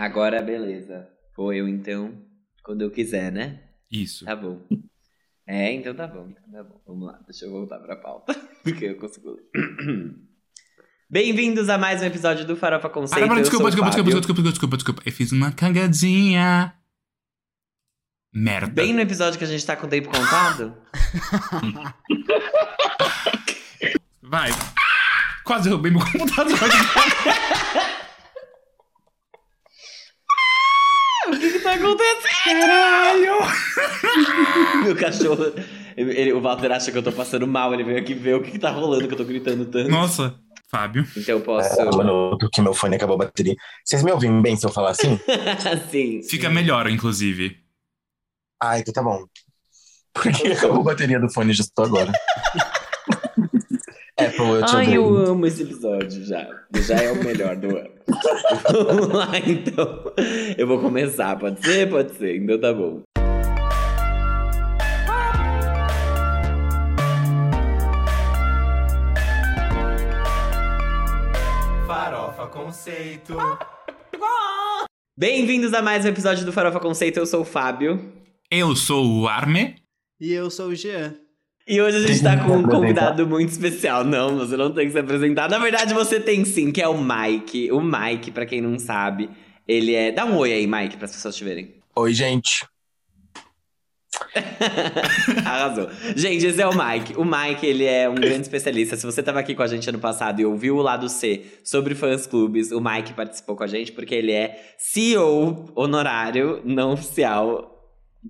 Agora, beleza. Vou eu então, quando eu quiser, né? Isso. Tá bom. É, então tá bom. Então tá bom. Vamos lá, deixa eu voltar pra pauta. Porque eu consigo ler. Bem-vindos a mais um episódio do Farofa Conceito. Ah, não, desculpa, desculpa, desculpa, desculpa, desculpa, desculpa, desculpa. Eu fiz uma cagadinha. Merda. Bem no episódio que a gente tá com o tempo contado? Vai. Quase roubei meu computador. o que que tá acontecendo? Caralho! Meu cachorro... ele- ele- o Walter acha que eu tô passando mal, ele veio aqui ver o que, que tá rolando, que eu tô gritando tanto. Nossa, Fábio. Então eu posso... É, minuto que meu fone acabou a bateria. Vocês me ouvem bem se eu falar assim? Sim. Fica melhor, inclusive. ah, então tá bom. Porque acabou a bateria do fone justo agora. Apple, eu te Ai, odeio. eu amo esse episódio já. Já é o melhor do ano. Vamos lá, então. Eu vou começar, pode ser? Pode ser. Então tá bom. Farofa Conceito. Bem-vindos a mais um episódio do Farofa Conceito. Eu sou o Fábio. Eu sou o Arme. E eu sou o Jean. E hoje a gente tá que com um convidado muito especial. Não, você não tem que se apresentar. Na verdade, você tem sim, que é o Mike. O Mike, pra quem não sabe, ele é. Dá um oi aí, Mike, para as pessoas te verem. Oi, gente. Arrasou. Gente, esse é o Mike. O Mike, ele é um grande especialista. Se você tava aqui com a gente ano passado e ouviu o lado C sobre fãs clubes, o Mike participou com a gente porque ele é CEO honorário, não oficial.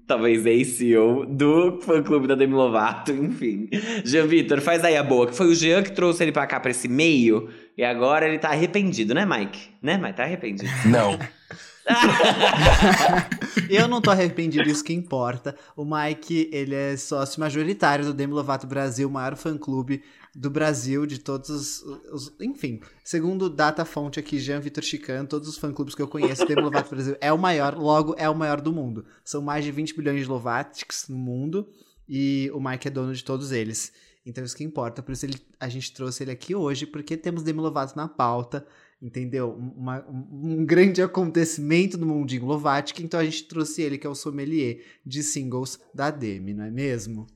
Talvez ex-CEO do fã clube da Demi Lovato, enfim. Jean Vitor, faz aí a boa, que foi o Jean que trouxe ele pra cá, pra esse meio, e agora ele tá arrependido, né, Mike? Né, Mike? Tá arrependido. Não. Eu não tô arrependido, isso que importa. O Mike, ele é sócio majoritário do Demi Lovato Brasil, o maior fã-clube do Brasil, de todos os, os- Enfim, segundo data fonte aqui, Jean Vitor Chicano, todos os fã-clubes que eu conheço, Demi Lovato Brasil é o maior, logo é o maior do mundo. São mais de 20 bilhões de Lovatics no mundo e o Mike é dono de todos eles. Então isso que importa, por isso ele- a gente trouxe ele aqui hoje, porque temos Demi Lovato na pauta, entendeu? Uma- um, um grande acontecimento no mundinho Lovatic, então a gente trouxe ele, que é o sommelier de singles da Demi, não é mesmo?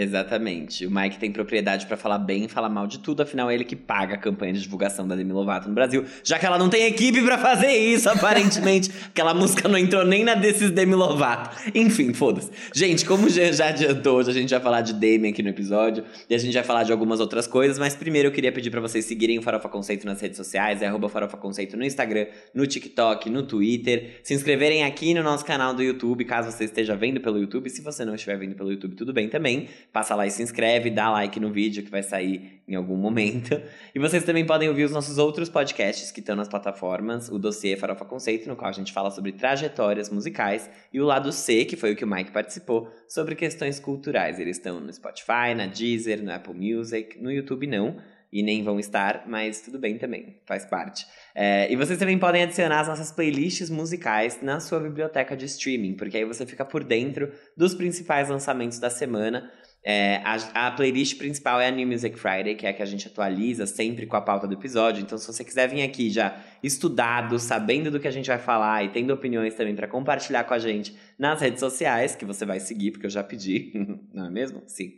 Exatamente. O Mike tem propriedade pra falar bem e falar mal de tudo, afinal é ele que paga a campanha de divulgação da Demi Lovato no Brasil, já que ela não tem equipe pra fazer isso, aparentemente. Aquela música não entrou nem na desses Demi Lovato. Enfim, foda-se. Gente, como já adiantou, hoje a gente vai falar de Demi aqui no episódio e a gente vai falar de algumas outras coisas, mas primeiro eu queria pedir pra vocês seguirem o Farofa Conceito nas redes sociais, é Farofa Conceito no Instagram, no TikTok, no Twitter, se inscreverem aqui no nosso canal do YouTube, caso você esteja vendo pelo YouTube, se você não estiver vendo pelo YouTube, tudo bem também. Passa lá e se inscreve, dá like no vídeo que vai sair em algum momento. E vocês também podem ouvir os nossos outros podcasts que estão nas plataformas, o dossiê Farofa Conceito, no qual a gente fala sobre trajetórias musicais, e o lado C, que foi o que o Mike participou, sobre questões culturais. Eles estão no Spotify, na Deezer, no Apple Music, no YouTube não, e nem vão estar, mas tudo bem também, faz parte. É, e vocês também podem adicionar as nossas playlists musicais na sua biblioteca de streaming, porque aí você fica por dentro dos principais lançamentos da semana. É, a, a playlist principal é a New Music Friday, que é a que a gente atualiza sempre com a pauta do episódio. Então, se você quiser vir aqui já estudado, sabendo do que a gente vai falar e tendo opiniões também para compartilhar com a gente nas redes sociais, que você vai seguir, porque eu já pedi, não é mesmo? Sim.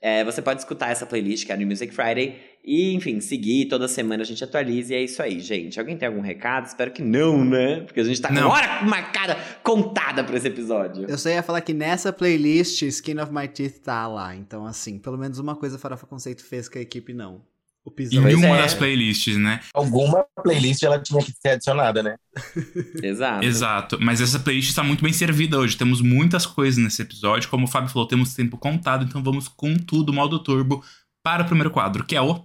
É, você pode escutar essa playlist, que é a New Music Friday, e, enfim, seguir. Toda semana a gente atualiza e é isso aí, gente. Alguém tem algum recado? Espero que não, né? Porque a gente tá com Não. hora marcada, contada pra esse episódio. Eu só ia falar que nessa playlist, Skin of My Teeth tá lá, então assim, pelo menos uma coisa Farofa Conceito fez que a equipe não. O Em pisão. Pois uma é. das playlists, né? Alguma playlist ela tinha que ser adicionada, né? Exato. Exato. Mas essa playlist está muito bem servida hoje. Temos muitas coisas nesse episódio. Como o Fábio falou, temos tempo contado, então vamos com tudo, modo turbo, para o primeiro quadro, que é o.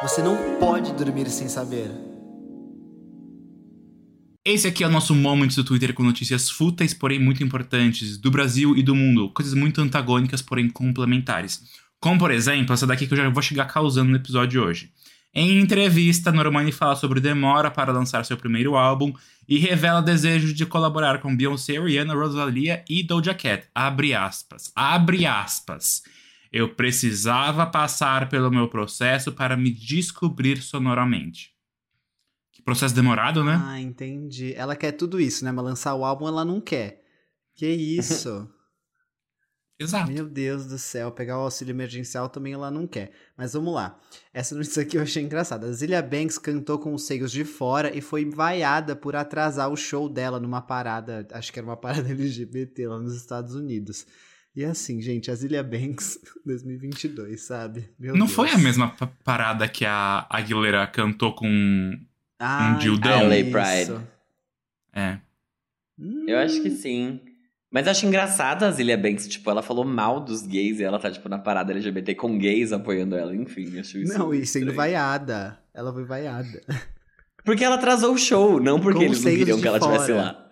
Você não pode dormir sem saber. Esse aqui é o nosso moment do Twitter com notícias fúteis, porém muito importantes, do Brasil e do mundo. Coisas muito antagônicas, porém complementares. Como, por exemplo, essa daqui que eu já vou chegar causando no episódio de hoje. Em entrevista, Normani fala sobre demora para lançar seu primeiro álbum e revela desejo de colaborar com Beyoncé, Rihanna, Rosalia e Doja Cat. Abre aspas. Abre aspas. Eu precisava passar pelo meu processo para me descobrir sonoramente. Que Processo demorado, né? Ah, entendi. Ela quer tudo isso, né? Mas lançar o álbum ela não quer. Que isso? Exato. Meu Deus do céu, pegar o auxílio emergencial também ela não quer. Mas vamos lá. Essa notícia aqui eu achei engraçada. A Zilia Banks cantou com os seios de fora e foi vaiada por atrasar o show dela numa parada, acho que era uma parada LGBT lá nos Estados Unidos. E assim, gente, a Zilia Banks 2022, sabe? Meu Não Deus. foi a mesma pa- parada que a Aguilera cantou com. Ah, um dildão? LA isso. Pride. É. Hum, Eu acho que sim. Mas eu acho engraçado a Zilia Banks, tipo, ela falou mal dos gays e ela tá, tipo, na parada LGBT com gays apoiando ela. Enfim, acho isso. Não, e sendo vaiada. Ela foi vaiada. Porque ela atrasou o show, não porque Com eles não queriam que ela estivesse lá.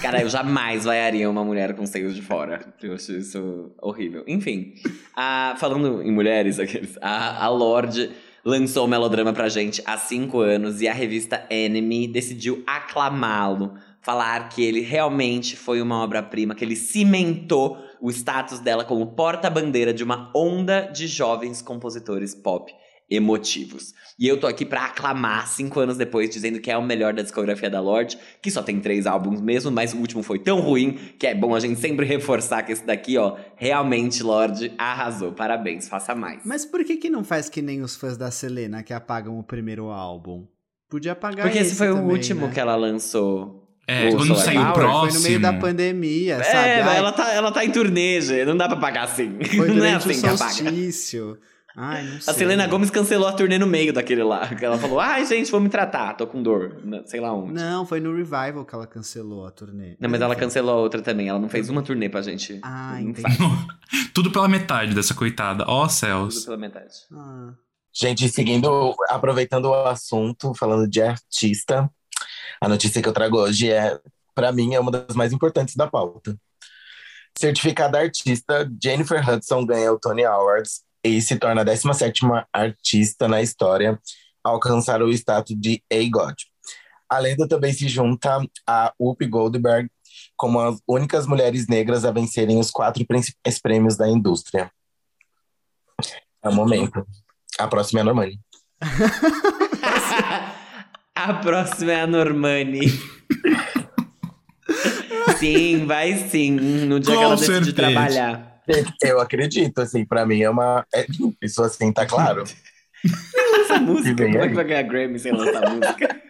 Cara, eu jamais vaiaria uma mulher com seios de fora. Eu acho isso horrível. Enfim, a- falando em mulheres, aqueles, a, a Lorde lançou o melodrama pra gente há cinco anos e a revista Enemy decidiu aclamá-lo. Falar que ele realmente foi uma obra-prima, que ele cimentou o status dela como porta-bandeira de uma onda de jovens compositores pop emotivos. E eu tô aqui pra aclamar cinco anos depois, dizendo que é o melhor da discografia da Lorde, que só tem três álbuns mesmo, mas o último foi tão ruim que é bom a gente sempre reforçar que esse daqui, ó, realmente Lorde arrasou. Parabéns, faça mais. Mas por que que não faz que nem os fãs da Selena que apagam o primeiro álbum? Podia apagar Porque esse foi o também, último né? que ela lançou. É, O quando Solar saiu o Power Foi próximo. no meio da pandemia, sabe? É, mas Ai, ela tá, ela tá em turnê, gente. Não dá pra pagar assim. Foi não é assim o que apaga. solstício. Ai, não sei. A Selena Gomes cancelou a turnê no meio daquele lá. que Ela falou, ai, gente, vou me tratar, tô com dor. Não- Sei lá onde. Não, foi no Revival que ela cancelou a turnê. Não, mas ela cancelou a outra também. Ela não fez uma turnê pra gente. Ah, entendi. Tudo pela metade dessa coitada. Ó tudo céus. pela metade. Ah. Gente, seguindo, aproveitando o assunto, falando de artista, a notícia que eu trago hoje é, para mim, é uma das mais importantes da pauta. Certificada artista, Jennifer Hudson ganha o Tony Awards e se torna a 17ª artista na história a alcançar o status de A-God. A lenda também se junta a Whoopi Goldberg como as únicas mulheres negras a vencerem os quatro principais prêmios da indústria. É o momento. A próxima é a Normani. a próxima é a Normani. sim, vai sim. No dia Com que ela certeza. trabalhar. Eu acredito, assim, pra mim é uma. É, isso assim, tá claro. Essa música, como é que vai ganhar Grammy sem lançar música?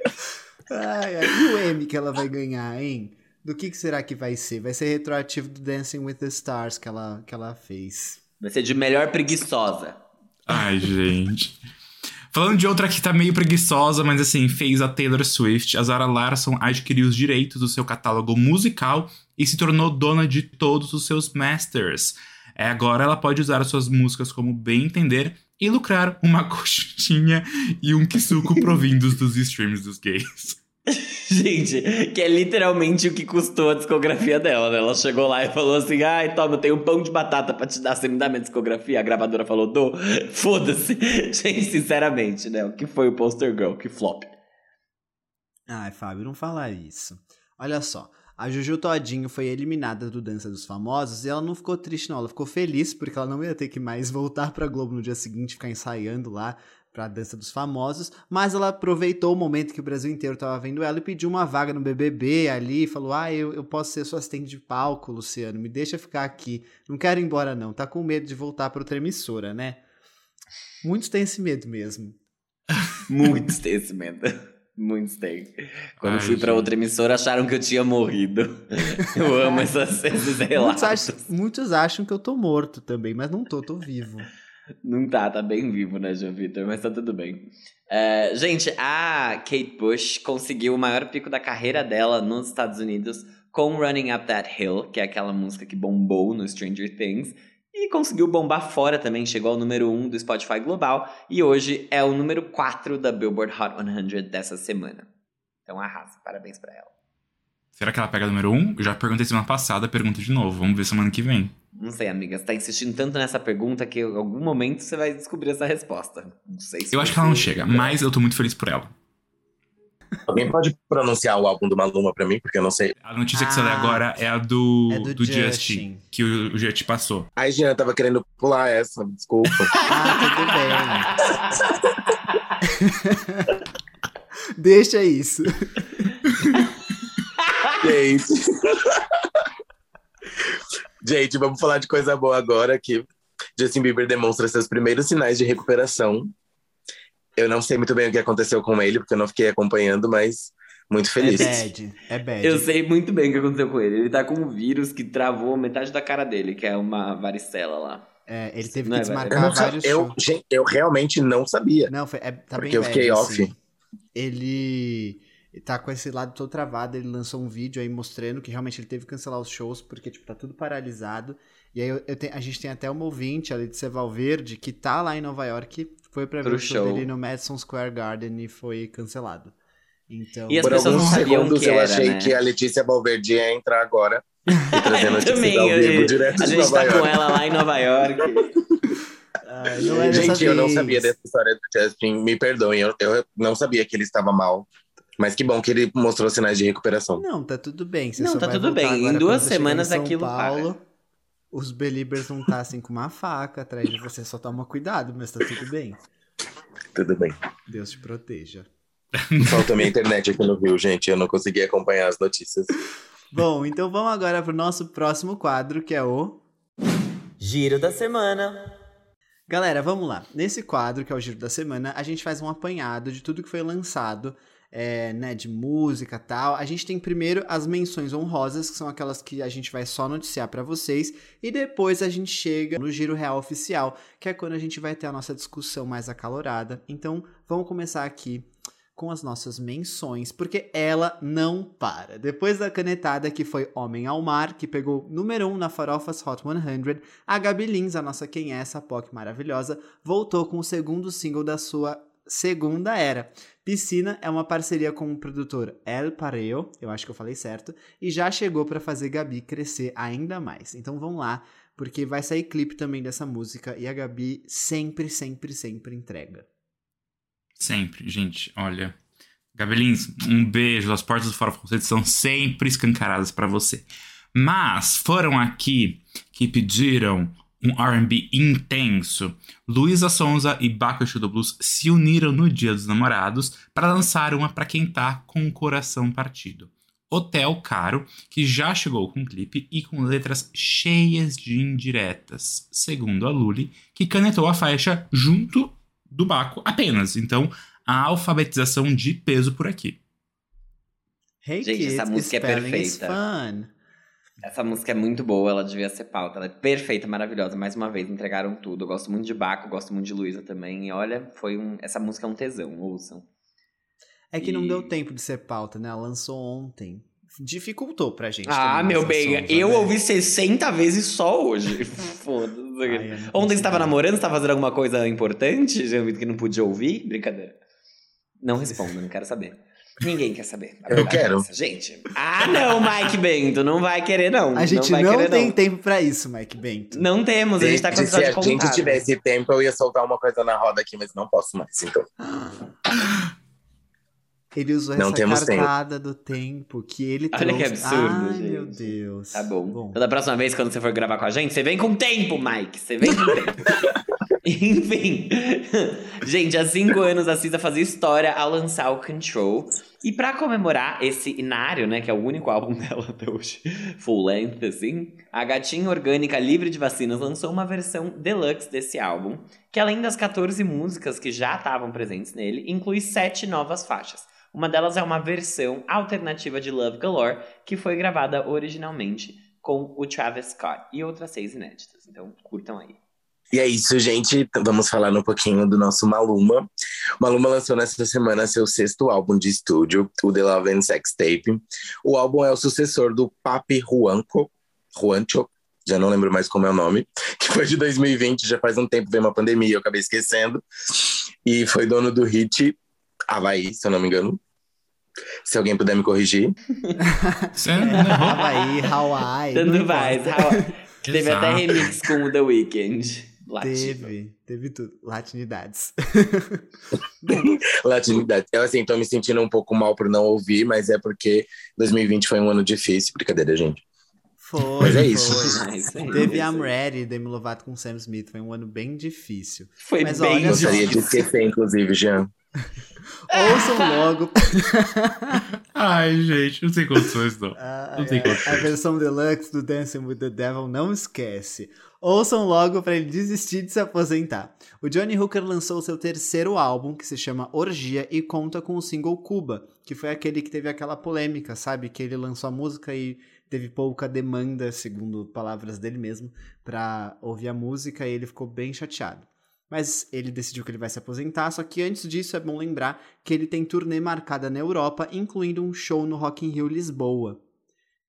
Ai, ai, e o M que ela vai ganhar, hein? Do que, que será que vai ser? Vai ser retroativo do Dancing with the Stars que ela, que ela fez. Vai ser de melhor preguiçosa. Ai, gente. Falando de outra que tá meio preguiçosa, mas assim, fez a Taylor Swift, a Zara Larson adquiriu os direitos do seu catálogo musical e se tornou dona de todos os seus masters. É, agora ela pode usar as suas músicas como bem entender e lucrar uma coxinha e um quisuco provindos dos streams dos gays. Gente, que é literalmente o que custou a discografia dela, né? Ela chegou lá e falou assim: ai, toma, eu tenho um pão de batata pra te dar, você me dá minha discografia? A gravadora falou: dou, foda-se. Gente, sinceramente, né? O que foi o Poster Girl? Que flop. Ai, Fábio, não fala isso. Olha só, a Juju Todinho foi eliminada do Dança dos Famosos e ela não ficou triste, não. Ela ficou feliz porque ela não ia ter que mais voltar pra Globo no dia seguinte, ficar ensaiando lá pra Dança dos Famosos. Mas ela aproveitou o momento que o Brasil inteiro tava vendo ela e pediu uma vaga no BBB ali. Falou: Ah, eu, eu posso ser sua assistente de palco, Luciano, me deixa ficar aqui. Não quero ir embora, não. Tá com medo de voltar pra outra emissora, né? Muitos têm esse medo mesmo. Muitos têm esse medo. Muitos têm. Quando Ai, fui pra gente. outra emissora, acharam que eu tinha morrido. Eu amo essas, esses Muitos relatos. acham, muitos acham que eu tô morto também, mas não tô, tô vivo. Não tá, tá bem vivo, né, João Vitor? Mas tá tudo bem. É, gente, a Kate Bush conseguiu o maior pico da carreira dela nos Estados Unidos com Running Up That Hill, que é aquela música que bombou no Stranger Things. E conseguiu bombar fora também, chegou ao número 1 do Spotify Global. E hoje é o número 4 da Billboard Hot 100 dessa semana. Então arrasa, parabéns pra ela. Será que ela pega o número 1? Eu já perguntei semana passada, pergunto de novo. Vamos ver semana que vem. Não sei, amiga, você tá insistindo tanto nessa pergunta que em algum momento você vai descobrir essa resposta. Não sei se Eu acho que ela não chega, mas eu tô muito feliz por ela. Alguém pode pronunciar o álbum do Maluma pra mim, porque eu não sei. A notícia que você lê Ah, agora é a do, é do do Justin, Justin. que o, o Justin passou. Ai, Jean, eu tava querendo pular essa, desculpa. Ah, tudo bem. Deixa isso. Gente. Gente, vamos falar de coisa boa agora que Justin Bieber demonstra seus primeiros sinais de recuperação. Eu não sei muito bem o que aconteceu com ele, porque eu não fiquei acompanhando, mas muito É feliz. bad. É bad. Eu sei muito bem o que aconteceu com ele. Ele tá com um vírus que travou metade da cara dele, que é uma varicela lá. É, ele teve Não que é, eu, desmarcar sa- vários eu, shows. gente, eu realmente não sabia. Não, foi, é, tá Porque bem eu fiquei bad, off. assim. Ele tá com esse lado todo travado, ele lançou um vídeo aí mostrando que realmente ele teve que cancelar os shows, porque, tipo, tá tudo paralisado. E aí eu, eu tenho- a gente tem até uma ouvinte, a Letícia Valverde, que tá lá em Nova York, foi pra ver o show, show. dele no Madison Square Garden e foi cancelado. Então... E as Por pessoas alguns não sabiam segundos que eu era, achei né? que a Letícia Valverde ia entrar agora e também, ao vivo eu- direto a de gente Nova tá York. com ela lá em Nova York. É dessa Gente, eu não sabia dessa história do Justin. Me perdoem, eu, eu não sabia que ele estava mal. Mas que bom que ele mostrou sinais de recuperação. Não, tá tudo bem. Você Não, só tá vai tudo bem. Em duas semanas em aquilo Paulo, Os Beliebers vão estar assim com uma faca atrás de você. Só toma cuidado, mas tá tudo bem. Tudo bem. Deus te proteja. Faltou minha internet aqui no Rio, gente. Eu não consegui acompanhar as notícias. Bom, então vamos agora pro nosso próximo quadro, que é o. Giro da semana. Galera, vamos lá. Nesse quadro, que é o Giro da Semana, a gente faz um apanhado de tudo que foi lançado, é, né, de música tal. A gente tem primeiro as menções honrosas, que são aquelas que a gente vai só noticiar pra vocês, e depois a gente chega no Giro Real Oficial, que é quando a gente vai ter a nossa discussão mais acalorada. Então, vamos começar aqui com as nossas menções, porque ela não para. Depois da canetada que foi Homem ao Mar, que pegou número 1 um na Farofas Hot 100, a Gabi Lins, a nossa quem é essa POC maravilhosa, voltou com o segundo single da sua segunda era. Piscina é uma parceria com o produtor El Pareo, eu acho que eu falei certo, e já chegou para fazer Gabi crescer ainda mais. Então vamos lá, porque vai sair clipe também dessa música e a Gabi sempre, sempre, sempre entrega. Sempre, gente, olha. Gabelins, um beijo. As portas do Fora Conceito são sempre escancaradas pra você. Mas foram aqui que pediram um R&B intenso. Luísa Sonza e Bakushu do Blues se uniram no Dia dos Namorados para lançar uma pra quem tá com o coração partido. Hotel Caro, que já chegou com clipe e com letras cheias de indiretas, segundo a Luli, que canetou a faixa junto do Baco apenas. Então, a alfabetização de peso por aqui. Hey Gente, kids, essa música é perfeita. Essa música é muito boa, ela devia ser pauta. Ela é perfeita, maravilhosa. Mais uma vez, entregaram tudo. Eu gosto muito de Baco, gosto muito de Luísa também. E olha, foi um. Essa música é um tesão, ouçam. É que não E- deu tempo de ser pauta, né? Ela lançou ontem. Dificultou pra gente. Ah, também meu bem, eu né? ouvi 60 vezes só hoje. Foda-se. Não Ontem você tava namorando, você tava fazendo alguma coisa importante? Já ouvi que não podia ouvir? Brincadeira. Não responda, não quero saber. Ninguém quer saber. Eu é quero. essa. Gente. Ah, não, Mike Bento, não vai querer, não. A gente vai não, querer, tem não. tempo pra isso, Mike Bento. Não temos, a gente tá com o se a gente contado. tivesse tempo, eu ia soltar uma coisa na roda aqui, mas não posso mais. Então, Ele usou Não essa temos tempo. cartada do tempo que ele Olha trouxe. que absurdo, Ai, gente. meu Deus. Tá bom. Então, da próxima vez, quando você for gravar com a gente, você vem com tempo, Mike. Você vem com tempo. Enfim. Gente, há cinco anos a Cisa fazia história ao lançar o Control. E pra comemorar esse inário, né, que é o único álbum dela até hoje, full length, assim, a Gatinha Orgânica Livre de Vacinas lançou uma versão deluxe desse álbum, que além das 14 músicas que já estavam presentes nele, inclui sete novas faixas. Uma delas é uma versão alternativa de Love Galore, que foi gravada originalmente com o Travis Scott e outras seis inéditas. Então, curtam aí. E é isso, gente. Vamos falar um pouquinho do nosso Maluma. Maluma lançou nessa semana seu sexto álbum de estúdio, o The Love and Sex Tape. O álbum é o sucessor do Papi Juanco, Juancho, já não lembro mais como é o nome, que foi de 2020, já faz um tempo, veio uma pandemia, eu acabei esquecendo. E foi dono do hit Havaí, se eu não me engano. Se alguém puder me corrigir. Errou? Havaí, Hawaii. Tanto faz. How- Teve até remix com o The Weeknd. Latino. Teve, teve tudo. Latinidades. Latinidade. Eu, assim, tô me sentindo um pouco mal por não ouvir, mas é porque 2020 foi um ano difícil. Brincadeira, gente. Foi. Mas é isso. foi. Isso aí, Teve aí. I'm Ready, Demi Lovato com Sam Smith. Foi um ano bem difícil. Foi Mas bem olha só. Gostaria de difícil. esquecer, inclusive, Jean. Ouçam logo. Ai, gente, não tem condições, não. Ah, Não tem é, condições. a versão deluxe do Dancing with the Devil não esquece. Ouçam logo para ele desistir de se aposentar. O Johnny Hooker lançou seu terceiro álbum, que se chama Orgia, e conta com o single Cuba, que foi aquele que teve aquela polêmica, sabe? Que ele lançou a música e teve pouca demanda, segundo palavras dele mesmo, pra ouvir a música e ele ficou bem chateado. Mas ele decidiu que ele vai se aposentar, só que antes disso é bom lembrar que ele tem turnê marcada na Europa, incluindo um show no Rock in Rio Lisboa.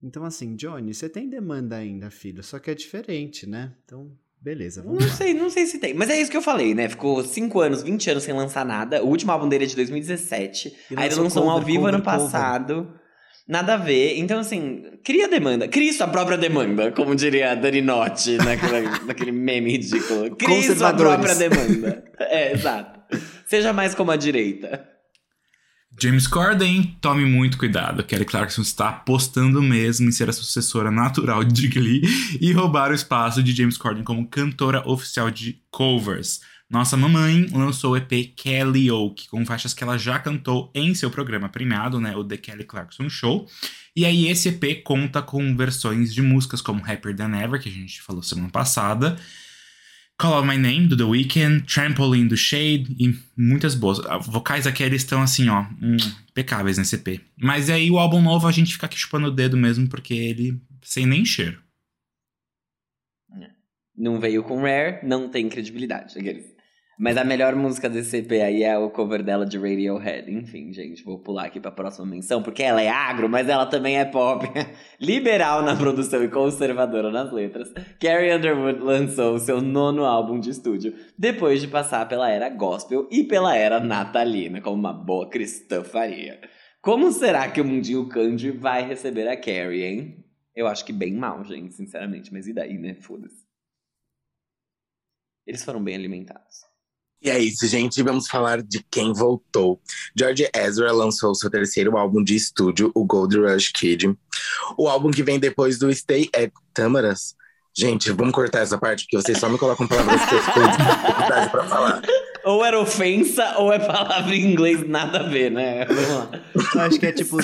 Então assim, Johnny, você tem demanda ainda, filho, só que é diferente, né? Então, beleza, vamos Não lá. sei, não sei se tem. Mas é isso que eu falei, né? Ficou 5 anos, 20 anos sem lançar nada. O último álbum dele é de 2017. E Aí ele lançou um ao vivo cover, ano cover. passado. Nada a ver. Então, assim, cria demanda. Crie sua própria demanda, como diria a Dani Notti naquele, naquele meme ridículo. Crie sua própria demanda. É, exato. Seja mais como a direita. James Corden, tome muito cuidado. Kelly Clarkson está apostando mesmo em ser a sucessora natural de Glee e roubar o espaço de James Corden como cantora oficial de covers. Nossa mamãe lançou o EP Kelly Oak, com faixas que ela já cantou em seu programa premiado, né, o The Kelly Clarkson Show. E aí esse EP conta com versões de músicas como Happier Than Ever, que a gente falou semana passada, Call Out My Name, do The Weeknd, Trampoline, do Shade e muitas boas. Ah, Vocais aqui, eles estão assim, ó, hum, impecáveis nesse EP. Mas aí o álbum novo a gente fica aqui chupando o dedo mesmo, porque ele sem nem cheiro. Não veio com Rare, não tem credibilidade. aqueles. Mas a melhor música desse EP aí é o cover dela de Radiohead. Enfim, gente, vou pular aqui pra próxima menção, porque ela é agro, mas ela também é pop. Liberal na produção e conservadora nas letras. Carrie Underwood lançou seu nono álbum de estúdio, depois de passar pela era gospel e pela era natalina, como uma boa cristã faria. Como será que o mundinho country vai receber a Carrie, hein? Eu acho que bem mal, gente, sinceramente. Mas e daí, né? Foda-se. Eles foram bem alimentados. E é isso, gente. Vamos falar de quem voltou. George Ezra lançou seu terceiro álbum de estúdio, o Gold Rush Kid. O álbum que vem depois do Stay at Tamaras. Gente, vamos cortar essa parte, porque vocês só me colocam palavras que eu fico com dificuldade pra falar. Ou era ofensa, ou é palavra em inglês nada a ver, né? Vamos lá. Eu acho que é tipo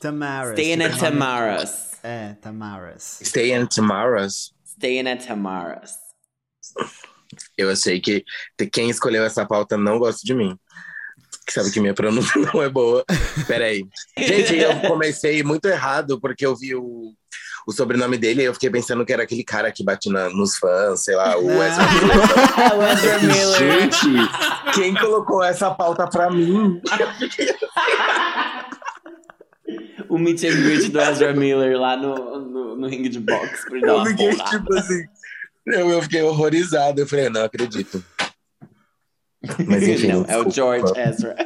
Tamaras. Staying tipo, at Tamaras. É, Tamaras. Stay at Tamaras. Staying at Tamaras. Eu achei que quem escolheu essa pauta não gosta de mim. Que sabe que minha pronúncia não é boa. Peraí. Gente, eu comecei muito errado, porque eu vi o, o sobrenome dele e eu fiquei pensando que era aquele cara que bate na- nos fãs, sei lá, o. Ezra Miller. o Ezra Miller. Gente, quem colocou essa pauta pra mim? O meet and greet do Ezra Miller lá no, no, no ringue de boxe. Por dar Eu fiquei tipo assim. Eu, eu fiquei horrorizado. Eu falei, não acredito. Mas enfim. Não, é o. George Ezra.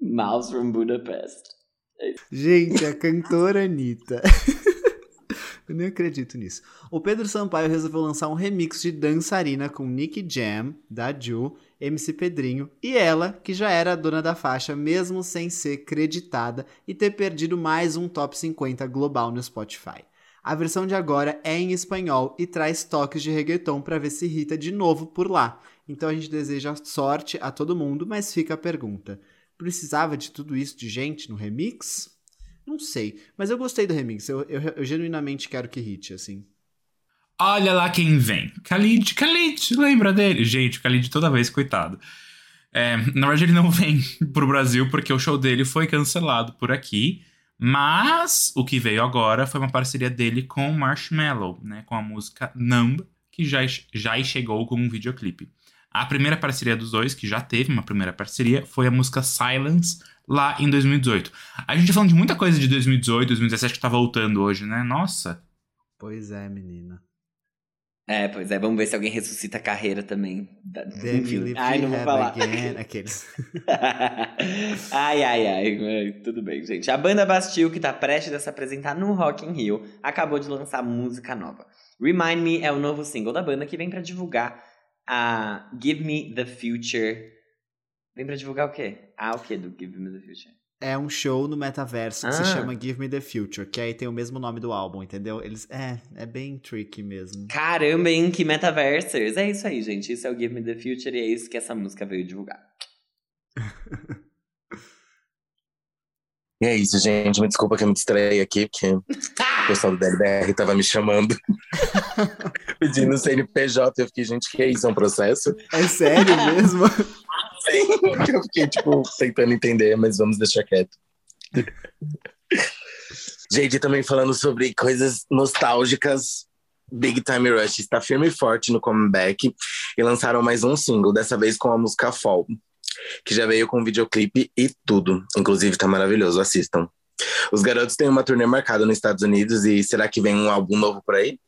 Mouse from Budapest. Gente, a cantora Anitta. Eu nem acredito nisso. O Pedro Sampaio resolveu lançar um remix de Dançarina com Nick Jam, da Ju, MC Pedrinho e ela, que já era a dona da faixa, mesmo sem ser creditada e ter perdido mais um top 50 global no Spotify. A versão de agora é em espanhol e traz toques de reggaeton para ver se irrita de novo por lá. Então a gente deseja sorte a todo mundo, mas fica a pergunta: precisava de tudo isso de gente no remix? Não sei, mas eu gostei do remix. Eu, eu, eu genuinamente quero que hit, assim. Olha lá quem vem. Khalid, Khalid, lembra dele? Gente, o Khalid toda vez, coitado. É, na verdade, ele não vem pro Brasil porque o show dele foi cancelado por aqui. Mas o que veio agora foi uma parceria dele com Marshmello, né? Com a música Numb, que já, já chegou com um videoclipe. A primeira parceria dos dois, que já teve uma primeira parceria, foi a música Silence, lá em 2018. A gente tá falando de muita coisa de 2018, 2017 que tá voltando hoje, né? Nossa. Pois é, menina. É, pois é, vamos ver se alguém ressuscita a carreira também. Da- Ai, não vou falar. again. Aqueles. ai, ai, ai, tudo bem, gente. A banda Bastille, que tá prestes a se apresentar no Rock in Rio, acabou de lançar música nova. Remind Me é o novo single da banda que vem pra divulgar a Give Me the Future. Vem pra divulgar o quê? Ah, o quê do Give Me the Future? É um show no metaverso que se Ah. chama Give Me the Future, que aí tem o mesmo nome do álbum, entendeu? Eles. É, é bem tricky mesmo. Caramba, hein? Que metaversers. É isso aí, gente. Isso é o Give Me the Future e é isso que essa música veio divulgar. E é isso, gente. Me desculpa que eu me distraí aqui, porque o pessoal do DLBR tava me chamando. Pedindo CNPJ. Eu fiquei, gente, que é isso? É um processo? É sério mesmo? Sim. Eu fiquei, tipo, tentando entender, mas vamos deixar quieto. gente, também falando sobre coisas nostálgicas. Big Time Rush está firme e forte no comeback e lançaram mais um single, dessa vez com a música Fall que já veio com videoclipe e tudo. Inclusive, tá maravilhoso, assistam. Os garotos têm uma turnê marcada nos Estados Unidos e será que vem um álbum novo por aí?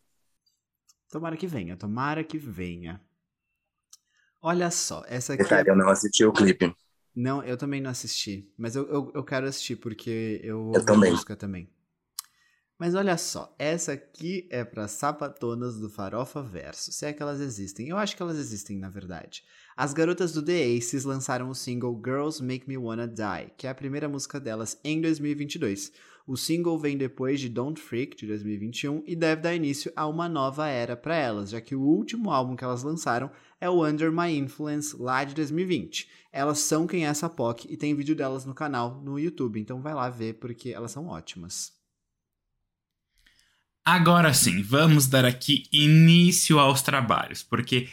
Tomara que venha, tomara que venha. Olha só, essa aqui. Detalhe, eu não assisti o clipe. Não, eu também não assisti. Mas eu, eu, eu quero assistir, porque eu, eu também. música também. Mas olha só, essa aqui é para sapatonas do Farofa Verso, se é que elas existem. Eu acho que elas existem, na verdade. As garotas do The Aces lançaram o single Girls Make Me Wanna Die, que é a primeira música delas em 2022. O single vem depois de Don't Freak, de 2021, e deve dar início a uma nova era para elas, já que o último álbum que elas lançaram é o Under My Influence, lá de 2020. Elas são quem é essa POC e tem vídeo delas no canal no YouTube, então vai lá ver porque elas são ótimas. Agora sim, vamos dar aqui início aos trabalhos, porque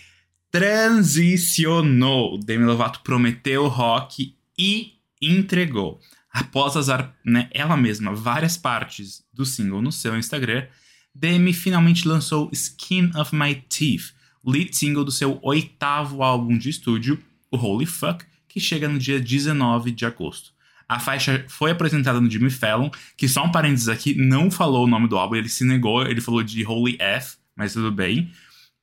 transicionou. Demi Lovato prometeu rock e entregou. Após usar né, ela mesma várias partes do single no seu Instagram, Demi finalmente lançou Skin of My Teeth, lead single do seu oitavo álbum de estúdio, o Holy Fuck, que chega no dia 19 de agosto. A faixa foi apresentada no Jimmy Fallon, que só um parênteses aqui, não falou o nome do álbum, ele se negou, ele falou de Holy F, mas tudo bem.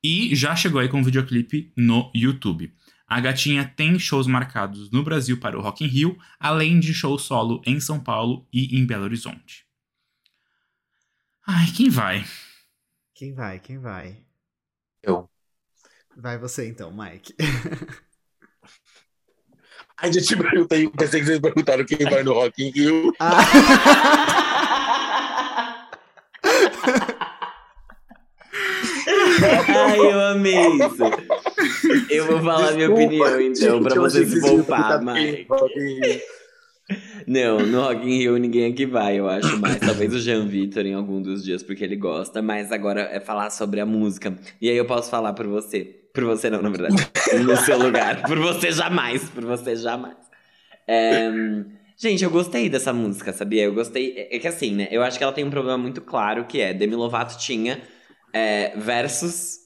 E já chegou aí com um videoclipe no YouTube. A gatinha tem shows marcados no Brasil para o Rock in Rio, além de show solo em São Paulo e em Belo Horizonte. Ai, quem vai? Quem vai? Quem vai? Eu. Vai você então, Mike. Ai, já te perguntei, pensei que vocês perguntaram quem vai no Rock in Rio. Ah. Ai, eu amei isso. Eu vou falar minha opinião, então, pra você se poupar, Mike. Não, no Rock in Rio ninguém aqui vai, eu acho mais. Talvez o Jean Vitor em algum dos dias, porque ele gosta. Mas agora é falar sobre a música. E aí eu posso falar por você. Por você não, na verdade. No seu lugar. Por você jamais. Por você jamais. É... Gente, eu gostei dessa música, sabia? Eu gostei. É que assim, né? Eu acho que ela tem um problema muito claro que é Demi Lovato tinha é, versos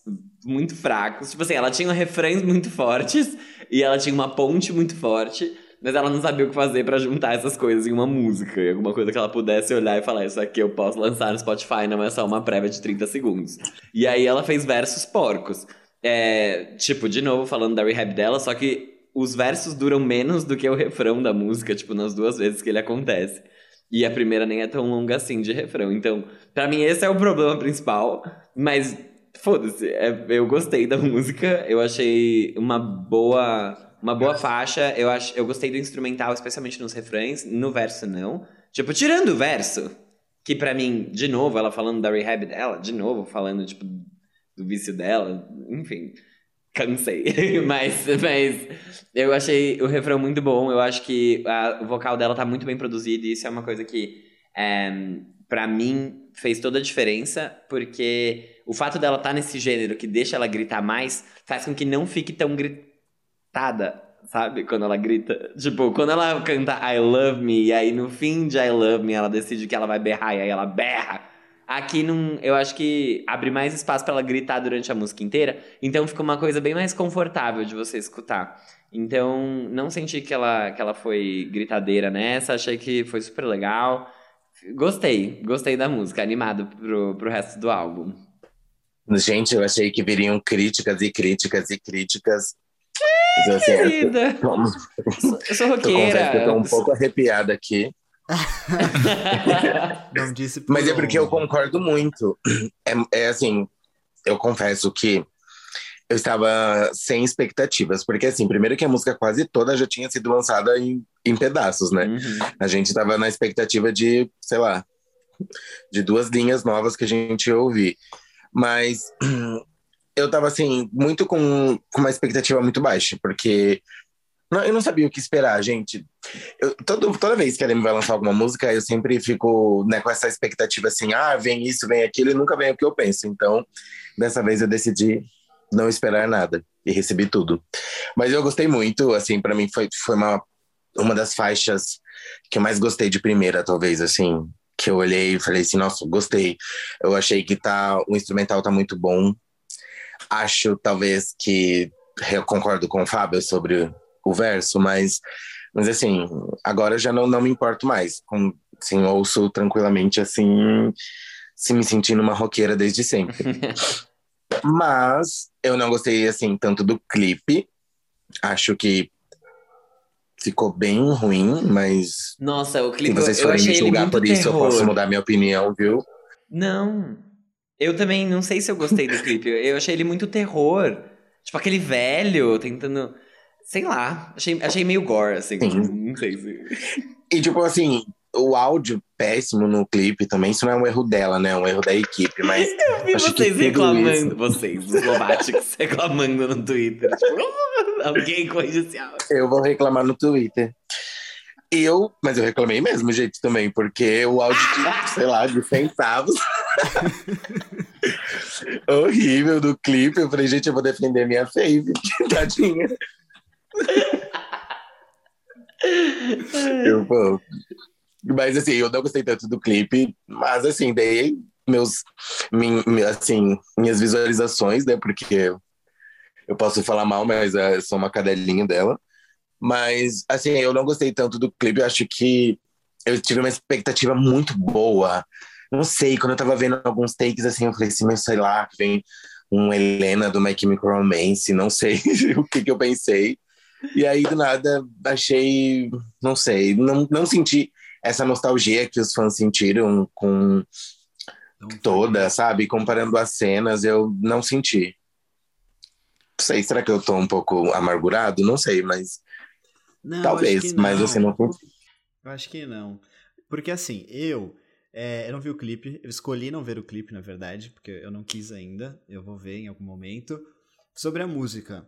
muito fracos. Tipo assim, ela tinha refrões muito fortes e ela tinha uma ponte muito forte, mas ela não sabia o que fazer para juntar essas coisas em uma música. Alguma coisa que ela pudesse olhar e falar: Isso aqui eu posso lançar no Spotify, não é só uma prévia de 30 segundos. E aí ela fez versos porcos. É, tipo, de novo, falando da rehab dela, só que os versos duram menos do que o refrão da música, tipo, nas duas vezes que ele acontece. E a primeira nem é tão longa assim de refrão. Então, para mim, esse é o problema principal. Mas, foda-se, é, eu gostei da música. Eu achei uma boa, uma boa faixa. Eu, ach, eu gostei do instrumental, especialmente nos refrões. No verso, não. Tipo, tirando o verso, que para mim, de novo, ela falando da rehab dela, de novo, falando, tipo, do vício dela, enfim, cansei. mas, mas eu achei o refrão muito bom. Eu acho que a, o vocal dela tá muito bem produzido e isso é uma coisa que, é, para mim, fez toda a diferença, porque o fato dela tá nesse gênero que deixa ela gritar mais faz com que não fique tão gritada. Sabe? Quando ela grita. Tipo, quando ela canta I love me, e aí no fim de I love me ela decide que ela vai berrar, e aí ela berra Aqui não, eu acho que abre mais espaço para ela gritar durante a música inteira, então fica uma coisa bem mais confortável de você escutar. Então, não senti que ela, que ela foi gritadeira nessa, achei que foi super legal. Gostei, gostei da música, animado pro, pro resto do álbum. Gente, eu achei que viriam críticas e críticas e críticas. então, assim, querida. Eu, eu sou roqueira. Eu tô um pouco arrepiada aqui. Não disse Mas é porque eu concordo muito. É, é assim, eu confesso que eu estava sem expectativas, porque assim, primeiro que a música quase toda já tinha sido lançada em, em pedaços, né? Uhum. A gente estava na expectativa de, sei lá, de duas linhas novas que a gente ia ouvir. Mas eu estava assim, muito com, com uma expectativa muito baixa, porque Não, eu não sabia o que esperar, gente. Eu, todo, toda vez que a Demi vai lançar alguma música, eu sempre fico né, com essa expectativa assim: ah, vem isso, vem aquilo, e nunca vem o que eu penso. Então, dessa vez eu decidi não esperar nada e recebi tudo. Mas eu gostei muito, assim, para mim foi, foi uma, uma das faixas que eu mais gostei de primeira, talvez, assim, que eu olhei e falei assim, nossa, gostei. Eu achei que tá, o instrumental tá muito bom. Acho, talvez, que eu concordo com o Fábio sobre o verso, mas, mas assim, agora já não, não me importo mais. Com, assim, ouço tranquilamente, assim, se me sentindo uma roqueira desde sempre. mas eu não gostei, assim, tanto do clipe. Acho que ficou bem ruim, mas. Nossa, o clipe se vocês forem me julgar por isso, terror. eu posso mudar minha opinião, viu? Não. Eu também não sei se eu gostei do clipe. Eu achei ele muito terror. Tipo, aquele velho tentando. Sei lá. Achei, achei meio gore, assim. Sim. Não sei se. E, tipo assim, o áudio péssimo no clipe também, isso não é um erro dela, né? É um erro da equipe, mas. Eu vi vocês reclamando. isso- Vocês, os eslováticos, reclamando no Twitter. Tipo, alguém corrige esse áudio. Eu vou reclamar no Twitter. Eu, mas eu reclamei mesmo, gente, também, porque o áudio, de, sei lá, de centavos. Horrível do clipe. Eu falei, gente, eu vou defender minha fave, tadinha. Eu vou. Mas assim, eu não gostei tanto do clipe, mas assim, dei meus, min, mi- assim, minhas visualizações, né? Porque eu posso falar mal, mas eu sou uma cadelinha dela. Mas, assim, eu não gostei tanto do clipe. Eu acho que eu tive uma expectativa muito boa. Não sei, quando eu tava vendo alguns takes, assim, eu falei assim, mas sei lá, vem um Helena do My Chemical Romance, não sei o que que eu pensei. E aí, do nada, achei, não sei, não, não senti essa nostalgia que os fãs sentiram com toda, sabe? Comparando as cenas, eu não senti. Não sei, será que eu tô um pouco amargurado? Não sei, mas Não, talvez, mas você não senti. Eu acho que não. Porque assim, eu. é, eu não vi o clipe, eu escolhi não ver o clipe, na verdade, porque eu não quis ainda. Eu vou ver em algum momento. Sobre a música.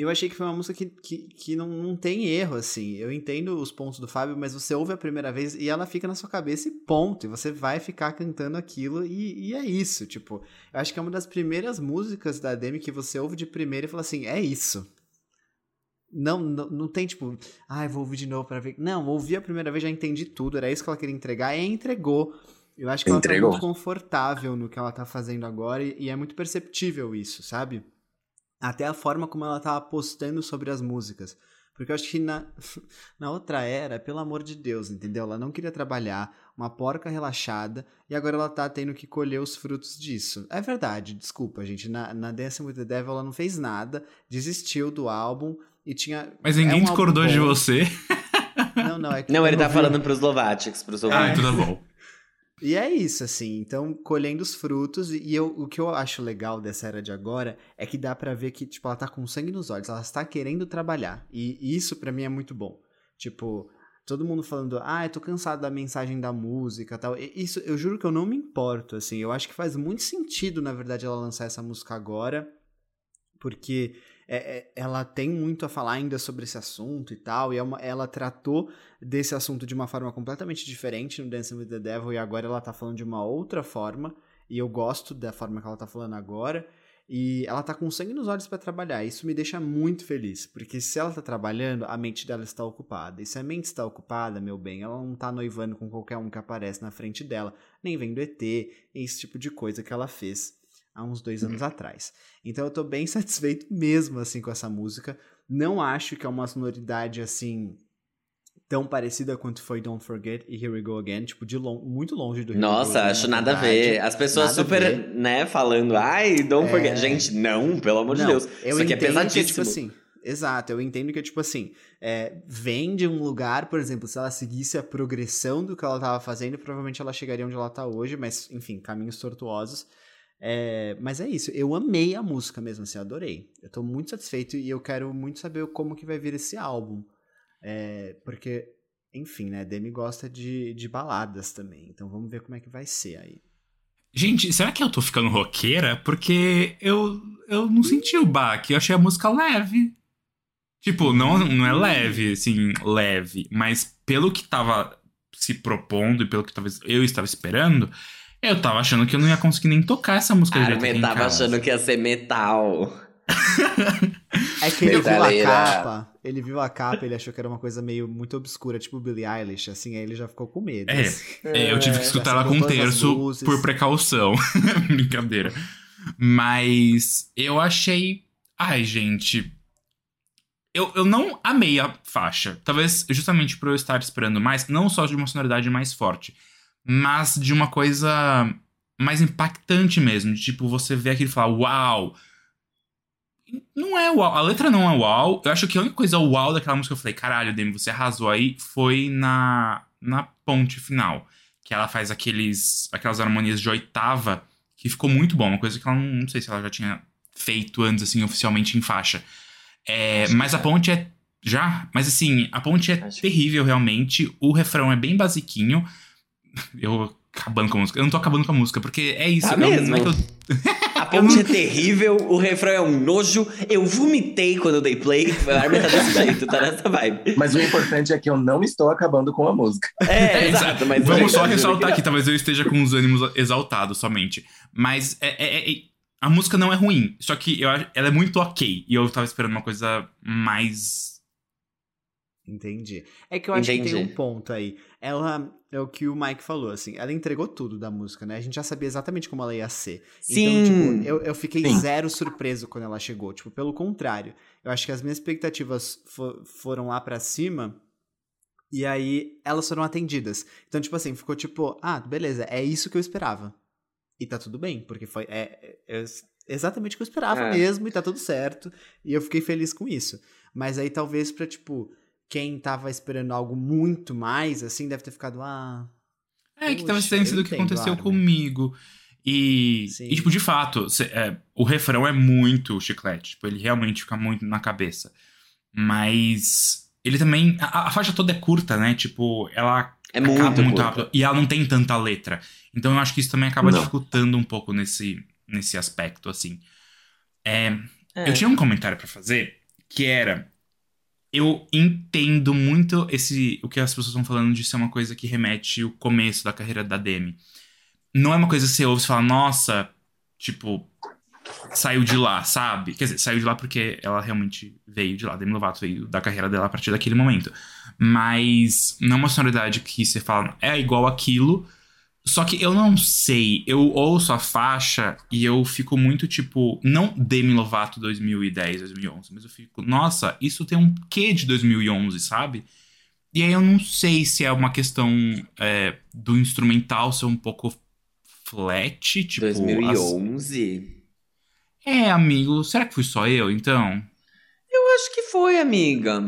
Eu achei que foi uma música que, que, que não, não tem erro, assim. Eu entendo os pontos do Fábio, mas você ouve a primeira vez e ela fica na sua cabeça e ponto. E você vai ficar cantando aquilo e, e é isso. Tipo, eu acho que é uma das primeiras músicas da Demi que você ouve de primeira e fala assim: é isso. Não, não, não tem tipo, ai, vou ouvir de novo pra ver. Não, ouvi a primeira vez, já entendi tudo, era isso que ela queria entregar e entregou. Eu acho que Entregou. ela tá muito confortável no que ela tá fazendo agora e, e é muito perceptível isso, sabe? Até a forma como ela tá apostando sobre as músicas. Porque eu acho que na, na outra era, pelo amor de Deus, entendeu? Ela não queria trabalhar, uma porca relaxada, e agora ela tá tendo que colher os frutos disso. É verdade, desculpa, gente. Na, na Dancing with the Devil ela não fez nada, desistiu do álbum e tinha. Mas é ninguém um álbum discordou de você. Não, não, é que Não, ele tá vi- falando pros Lovatics, pros Ah, ouvintes. então tá bom. E é isso, assim. Então, colhendo os frutos. E eu, o que eu acho legal dessa era de agora é que dá pra ver que, tipo, ela tá com sangue nos olhos. Ela está querendo trabalhar. E isso, pra mim, é muito bom. Tipo, todo mundo falando, ah, eu tô cansado da mensagem da música tal. E Isso, eu juro que eu não me importo, assim. Eu acho que faz muito sentido, na verdade, ela lançar essa música agora. Porque é- é- ela tem muito a falar ainda sobre esse assunto e tal. E é uma- ela tratou desse assunto de uma forma completamente diferente no Dancing with the Devil e agora ela tá falando de uma outra forma e eu gosto da forma que ela tá falando agora e ela tá com sangue nos olhos pra trabalhar. Isso me deixa muito feliz, porque se ela tá trabalhando, a mente dela está ocupada. E se a mente está ocupada, meu bem, ela não tá noivando com qualquer um que aparece na frente dela, nem vendo ET, esse tipo de coisa que ela fez há uns dois anos atrás. Então eu tô bem satisfeito mesmo assim com essa música. Não acho que é uma sonoridade assim tão parecida quanto foi Don't Forget e Here We Go Again, tipo, de lon muito longe do Here Nossa, acho na nada a ver. As pessoas Nada super, né, falando, ai, don't É. forget. Gente, não, pelo amor de Não, Deus. eu Isso aqui é entendo que, pesadíssimo. tipo assim, exato, eu entendo que é tipo assim, é, vem de um lugar, por exemplo, se ela seguisse a progressão do que ela tava fazendo, provavelmente ela chegaria onde ela tá hoje, mas, enfim, caminhos tortuosos. É, mas é isso, eu amei a música mesmo, assim, adorei. Eu tô muito satisfeito e eu quero muito saber como que vai vir esse álbum. É, porque, enfim, né, Demi gosta de, de baladas também, então vamos ver como é que vai ser aí. Gente, será que eu tô ficando roqueira? Porque eu, eu não senti o baque, eu achei a música leve. Tipo, não, não é leve, assim, leve. Mas pelo que tava se propondo e pelo que talvez eu estava esperando, eu tava achando que eu não ia conseguir nem tocar essa música direito aqui Armin em tava casa. achando que ia ser metal. É que ele viu a Metaleira. capa, ele viu a capa, ele achou que era uma coisa meio muito obscura, tipo Billie Eilish, assim, aí ele já ficou com medo. É, assim. É, eu tive que escutar ela acendeu com um terço por precaução. Brincadeira. Mas eu achei. Ai, gente. Eu, eu não amei a faixa. Talvez justamente por eu estar esperando mais, não só de uma sonoridade mais forte, mas de uma coisa mais impactante mesmo. De, tipo, você vê aquilo e falar, uau! Não é uau. A letra não é uau. Eu acho que a única coisa uau daquela música que eu falei, caralho, Demi, você arrasou aí, foi na, na ponte final. Que ela faz aqueles, aquelas harmonias de oitava, que ficou muito bom. Uma coisa que ela não, não sei se ela já tinha feito antes, assim, oficialmente em faixa. É, mas a ponte é. Já? Mas assim, a ponte é terrível, realmente. O refrão é bem basiquinho. Eu acabando com a música. Eu não tô acabando com a música, porque é isso. Tá eu- não mesmo. é eu- A ponte é terrível, o refrão é um nojo. Eu vomitei quando eu dei play. A Armin tá desse jeito, tá nessa vibe. Mas o importante é que eu não estou acabando com a música. É, exato, mas. Vamos só ressaltar que aqui, talvez eu esteja com os ânimos exaltados somente. Mas é, é- é- a música não é ruim, só que eu, ela é muito ok. E eu tava esperando uma coisa mais. Entendi. É que eu acho que tem Entendi. um ponto aí. Ela, é o que o Mike falou, assim, ela entregou tudo da música, né? A gente já sabia exatamente como ela ia ser. Sim. Então, tipo, eu, eu fiquei Sim. zero surpreso quando ela chegou. Tipo, pelo contrário. Eu acho que as minhas expectativas fo- foram lá pra cima e aí elas foram atendidas. Então, tipo assim, ficou tipo, ah, beleza, é isso que eu esperava. E tá tudo bem, porque foi é, é- é exatamente o que eu esperava É. mesmo e tá tudo certo. E eu fiquei feliz com isso. Mas aí talvez pra, tipo, quem tava esperando algo muito mais, assim, deve ter ficado, ah, É, que Puxa, talvez tenha eu sido o que aconteceu comigo. E, e, tipo, de fato, cê- é, o refrão é muito chiclete. Tipo, ele realmente fica muito na cabeça. Mas ele também. A, a faixa toda é curta, né? Tipo, ela É acaba muito, muito curta. rápido. E ela não tem tanta letra. Então eu acho que isso também acaba Não. dificultando um pouco nesse, nesse aspecto, assim. É, É. Eu tinha um comentário pra fazer que era. Eu entendo muito esse o que as pessoas estão falando de ser uma coisa que remete o começo da carreira da Demi. Não é uma coisa que você ouve e fala, nossa, tipo, saiu de lá, sabe? Quer dizer, saiu de lá porque ela realmente veio de lá. Demi Lovato veio da carreira dela a partir daquele momento. Mas não é uma sonoridade que você fala, é igual aquilo. Só que eu não sei, eu ouço a faixa e eu fico muito tipo, não Demi Lovato 2010, 2011, mas eu fico, nossa, isso tem um quê de 2011, sabe? E aí eu não sei se é uma questão é, do instrumental ser um pouco flat, tipo... as- 2011? É, amigo, será que fui só eu, então? Eu acho que foi, amiga.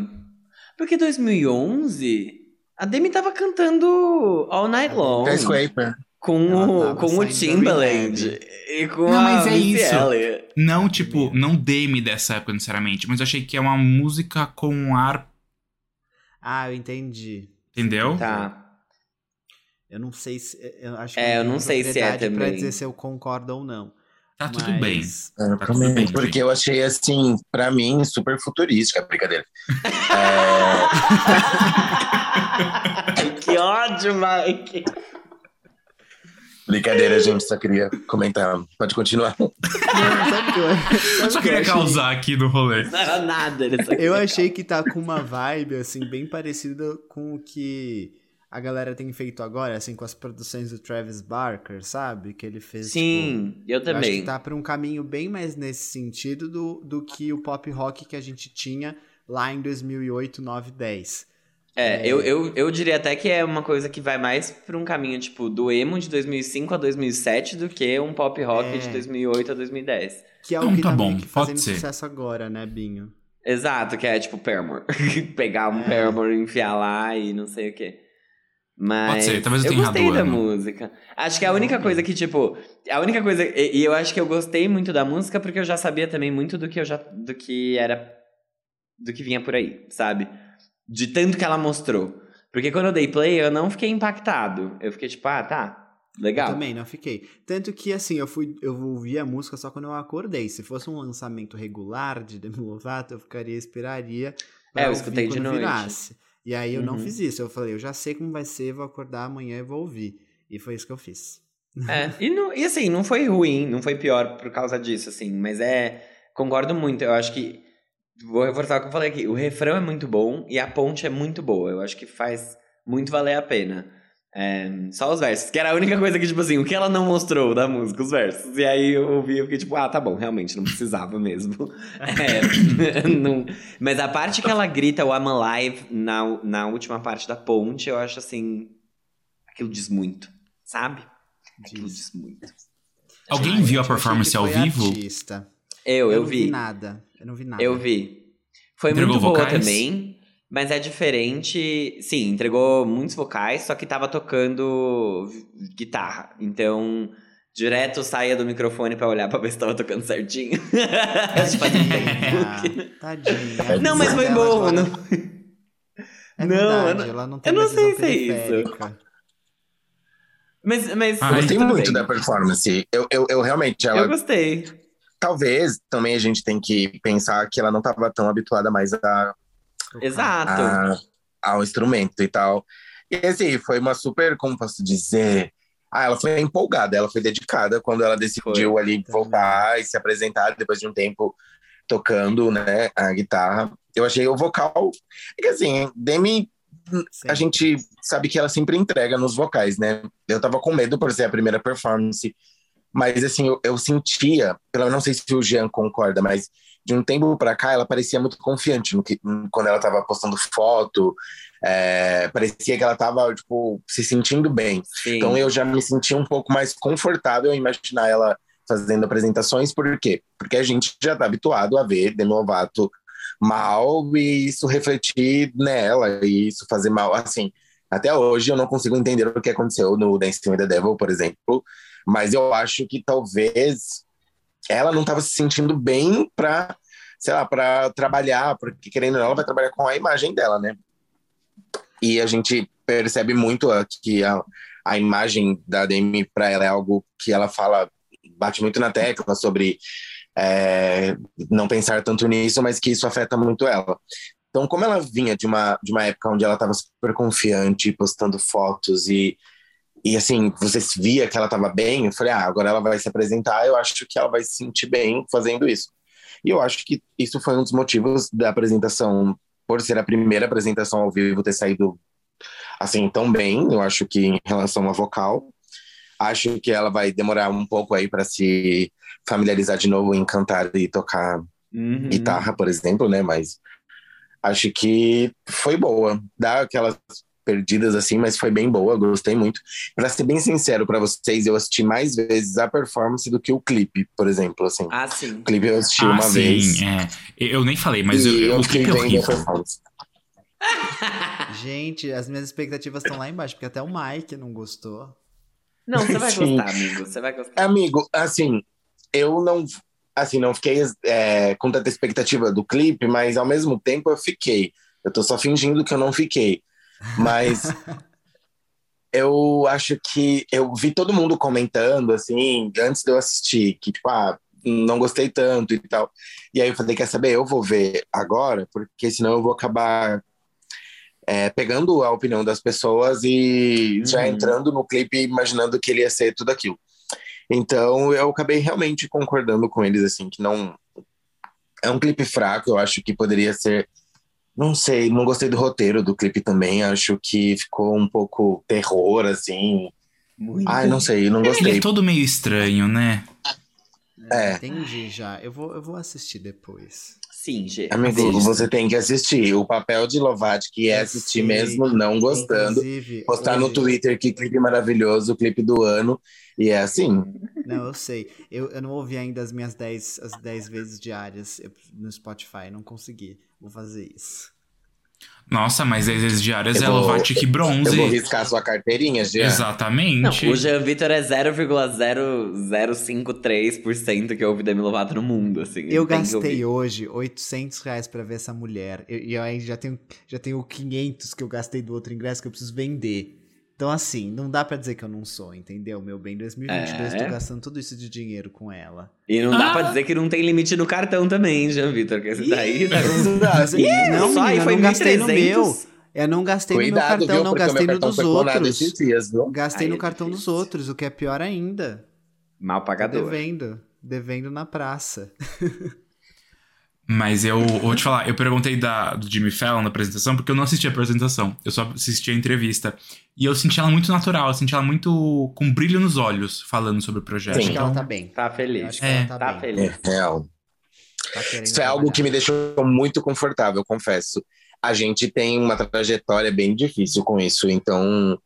Porque 2011, a Demi tava cantando All Night Long. Skyscraper. Com o, com o Timbaland. E com Não, a mas é Missy isso. Elliott. Não, tipo, não Demi dessa época necessariamente, mas eu achei que é uma música com um ar, ah, eu entendi. entendeu? Tá. Eu não sei se. Eu acho É, não eu não sei se é propriedade Pra também. dizer se eu concordo ou não. Tá tudo Mas- bem. É, Tá tudo bem, porque eu achei assim, pra mim, super futurística, brincadeira. É, que ódio, Mike. brincadeira, gente, só queria comentar. Pode continuar. Não, sabe o que eu, sabe Eu o só queria causar aqui no rolê. Não era nada. Eu achei que tá com uma vibe, assim, bem parecida com o que a galera tem feito agora, assim, com as produções do Travis Barker, sabe? Que ele fez. tipo, Sim, eu Eu acho também. que tá pra um caminho bem mais nesse sentido do, do que o pop rock que a gente tinha lá em 2008, 9, 10. É, eu, eu, eu diria até que é uma coisa que vai mais pra um caminho, tipo, do emo de 2005 a 2007 do que um pop rock É. de 2008 a 2010. Que é Não, o que tá tá, bom, que pode fazendo ser. sucesso agora, né, Binho? Exato, que é tipo Paramore. Pegar um É. Paramore, enfiar lá e não sei o quê. Mas Pode ser, talvez eu eu tenha gostei da música. Acho que a única coisa que, tipo, a única coisa. E, e eu acho que eu gostei muito da música porque eu já sabia também muito do que eu já. do que era. do que vinha por aí, sabe? De tanto que ela mostrou. Porque quando eu dei play, eu não fiquei impactado. Eu fiquei tipo, ah, tá. Legal. Eu também não fiquei. Tanto que, assim, eu fui, eu ouvi a música só quando eu acordei. Se fosse um lançamento regular de Demi Lovato, eu ficaria, esperaria. pra É, eu ouvir escutei de quando noite. virasse. E aí eu não Uhum. fiz isso. Eu falei, eu já sei como vai ser, vou acordar amanhã e vou ouvir. E foi isso que eu fiz. É, e, não- e assim, não foi ruim, não foi pior por causa disso, assim, mas é. Concordo muito, eu acho que. Vou reforçar o que eu falei aqui. O refrão é muito bom e a ponte é muito boa. Eu acho que faz muito valer a pena. É, só os versos, que era a única coisa que, tipo assim, o que ela não mostrou da música, os versos. E aí eu ouvi e fiquei tipo, ah, tá bom, realmente, não precisava mesmo. É, não- mas a parte que ela grita o I'm Alive na, na última parte da ponte, eu acho assim. Aquilo diz muito, sabe? Aquilo Diz. diz muito. Alguém Ai, viu a eu performance ao vivo? Artista. Eu, eu, não vi. vi nada. Eu não vi nada. Eu vi. Foi Entregou muito boa vocais? também, mas é diferente. Sim, entregou muitos vocais, só que tava tocando guitarra. Então, direto saía do microfone pra olhar pra ver se tava tocando certinho. Tempo. Tadinha. Tadinha. Não, mas foi bom. Não... É Não, verdade, eu não- ela não tem eu não sei se é isso. Mas, mas Ah, Eu gostei muito bem. da performance. Eu, eu, eu realmente, ela Eu gostei. talvez também a gente tem que pensar que ela não estava tão habituada mais a, Exato. a- ao instrumento e tal. E assim, foi uma super, como posso dizer? Ah, ela foi empolgada, ela foi dedicada quando ela decidiu ali Também. voltar e se apresentar depois de um tempo tocando, né, a guitarra. Eu achei o vocal. É que assim, Demi Sim. a gente sabe que ela sempre entrega nos vocais, né? Eu tava com medo por ser a primeira performance, mas assim, eu, eu sentia, pelo não sei se o Jean concorda, mas de um tempo pra cá ela parecia muito confiante no que, quando ela tava postando foto, é, parecia que ela tava, tipo, se sentindo bem. Sim. Então eu já me senti um pouco mais confortável em imaginar ela fazendo apresentações, por quê? Porque a gente já tá habituado a ver Demi Lovato mal e isso refletir nela e isso fazer mal, assim. Até hoje eu não consigo entender o que aconteceu no Dancing with the Devil, por exemplo, mas eu acho que talvez ela não estava se sentindo bem para, sei lá, para trabalhar, porque querendo ou não, ela vai trabalhar com a imagem dela, né? E a gente percebe muito que a, a imagem da Demi para ela é algo que ela fala, bate muito na tecla sobre é, não pensar tanto nisso, mas que isso afeta muito ela. Então, como ela vinha de uma, de uma época onde ela estava super confiante, postando fotos e, e assim, você via que ela estava bem, eu falei, ah, agora ela vai se apresentar, eu acho que ela vai se sentir bem fazendo isso. E eu acho que isso foi um dos motivos da apresentação, por ser a primeira apresentação ao vivo, ter saído assim tão bem, eu acho que em relação à vocal. Acho que ela vai demorar um pouco aí para se familiarizar de novo em cantar e tocar Uhum. guitarra, por exemplo, né? Mas acho que foi boa. Dá aquelas perdidas assim, mas foi bem boa, gostei muito. Para ser bem sincero para vocês, eu assisti mais vezes a performance do que o clipe, por exemplo, assim. Ah, sim. O clipe eu assisti Ah, uma sim, vez. é. Eu nem falei, mas eu, eu o clipe é horrível. performance. Gente, as minhas expectativas estão lá embaixo, porque até o Mike não gostou. Não, você vai Sim. gostar, amigo. Você vai gostar. Amigo, assim, eu não, assim, não fiquei é, com tanta expectativa do clipe, mas ao mesmo tempo eu fiquei. Eu tô só fingindo que eu não fiquei. Mas eu acho que eu vi todo mundo comentando, assim, antes de eu assistir, que tipo, ah, não gostei tanto e tal. E aí eu falei, quer saber, eu vou ver agora, porque senão eu vou acabar é, pegando a opinião das pessoas e já Uhum. entrando no clipe imaginando que ele ia ser tudo aquilo. Então eu acabei realmente concordando com eles, assim, que não. É um clipe fraco, eu acho que poderia ser. Não sei, não gostei do roteiro do clipe também, acho que ficou um pouco terror, assim. Muito. Ai, não sei, não Ele gostei. é todo meio estranho, né? É. Entendi já. Eu vou, eu vou assistir depois. Sim, Gê. Amigo, Assista. você tem que assistir. O papel de Lovat, que é assistir sei. mesmo não gostando. Inclusive, Postar no hoje- Twitter que clipe maravilhoso, o clipe do ano. E é assim. Não, eu sei. Eu, eu não ouvi ainda as minhas 10, as 10 vezes diárias no Spotify. Não consegui. Vou fazer isso. Nossa, mas às vezes diárias Eu é vou- Lovatic Eu bronze. vou riscar sua carteirinha, Jean. Exatamente. Não, o Jean Vitor é 0,0053% que ouve Demi Lovato no mundo, assim. Eu gastei hoje 800 reais pra ver essa mulher. Eu- E eu, ainda já tenho, já tenho 500 que eu gastei do outro ingresso que eu preciso vender. Então, assim, não dá pra dizer que eu não sou, entendeu? Meu bem, 2022 É. tô gastando tudo isso de dinheiro com ela. E não dá Ah. pra dizer que não tem limite no cartão também, Jean Vitor. Que esse daí. tá Ih, não, só aí foi eu não gastei no 1.300. meu. Eu não gastei no meu Cuidado, cartão, viu? não Porque gastei no cartão dos outros. dias? Gastei Aí no é cartão dos difícil. outros, o que é pior ainda. Mal Tô pagador. devendo. Devendo na praça. Mas eu vou te falar, eu perguntei da, do Jimmy Fallon na apresentação, porque eu não assisti a apresentação, eu só assisti a entrevista. E eu senti ela muito natural, eu senti ela muito com brilho nos olhos, falando sobre o projeto. Acho Sim. que ela tá bem. Tá feliz. Acho que É. ela tá, Tá bem. feliz. É real. Tá Isso é algo que me deixou muito confortável, confesso. A gente tem uma trajetória bem difícil com isso, então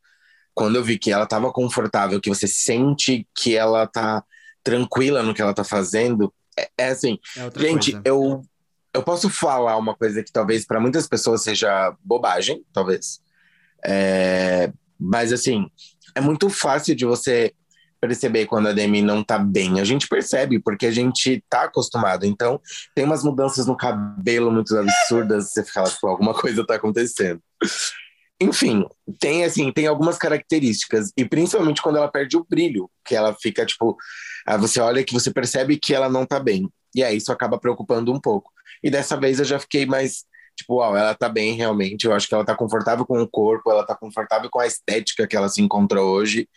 quando eu vi que ela tava confortável, que você sente que ela tá tranquila no que ela tá fazendo, é, é assim, É outra gente, coisa. eu eu posso falar uma coisa que talvez para muitas pessoas seja bobagem, talvez. É, mas assim, é muito fácil de você perceber quando a Demi não tá bem. A gente percebe, porque a gente tá acostumado. Então, tem umas mudanças no cabelo muito absurdas, você fica lá, tipo, alguma coisa tá acontecendo. Enfim, tem assim, tem algumas características, e principalmente quando ela perde o brilho, que ela fica, tipo, aí você olha que você percebe que ela não tá bem. E aí isso acaba preocupando um pouco. E dessa vez eu já fiquei mais, tipo, uau, ela tá bem realmente. Eu acho que ela tá confortável com o corpo, ela tá confortável com a estética que ela se encontrou hoje.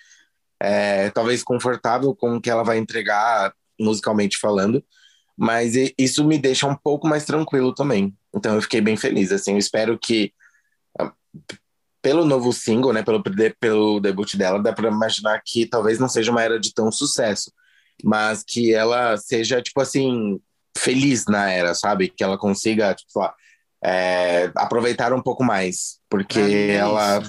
É, talvez confortável com o que ela vai entregar musicalmente falando. Mas isso me deixa um pouco mais tranquilo também. Então eu fiquei bem feliz. Assim, eu espero que ah, pelo novo single, né, pelo, pelo debut dela, dá para imaginar que talvez não seja uma era de tão sucesso, mas que ela seja tipo assim feliz na era, sabe? Que ela consiga, tipo, lá, é, aproveitar um pouco mais, porque é ela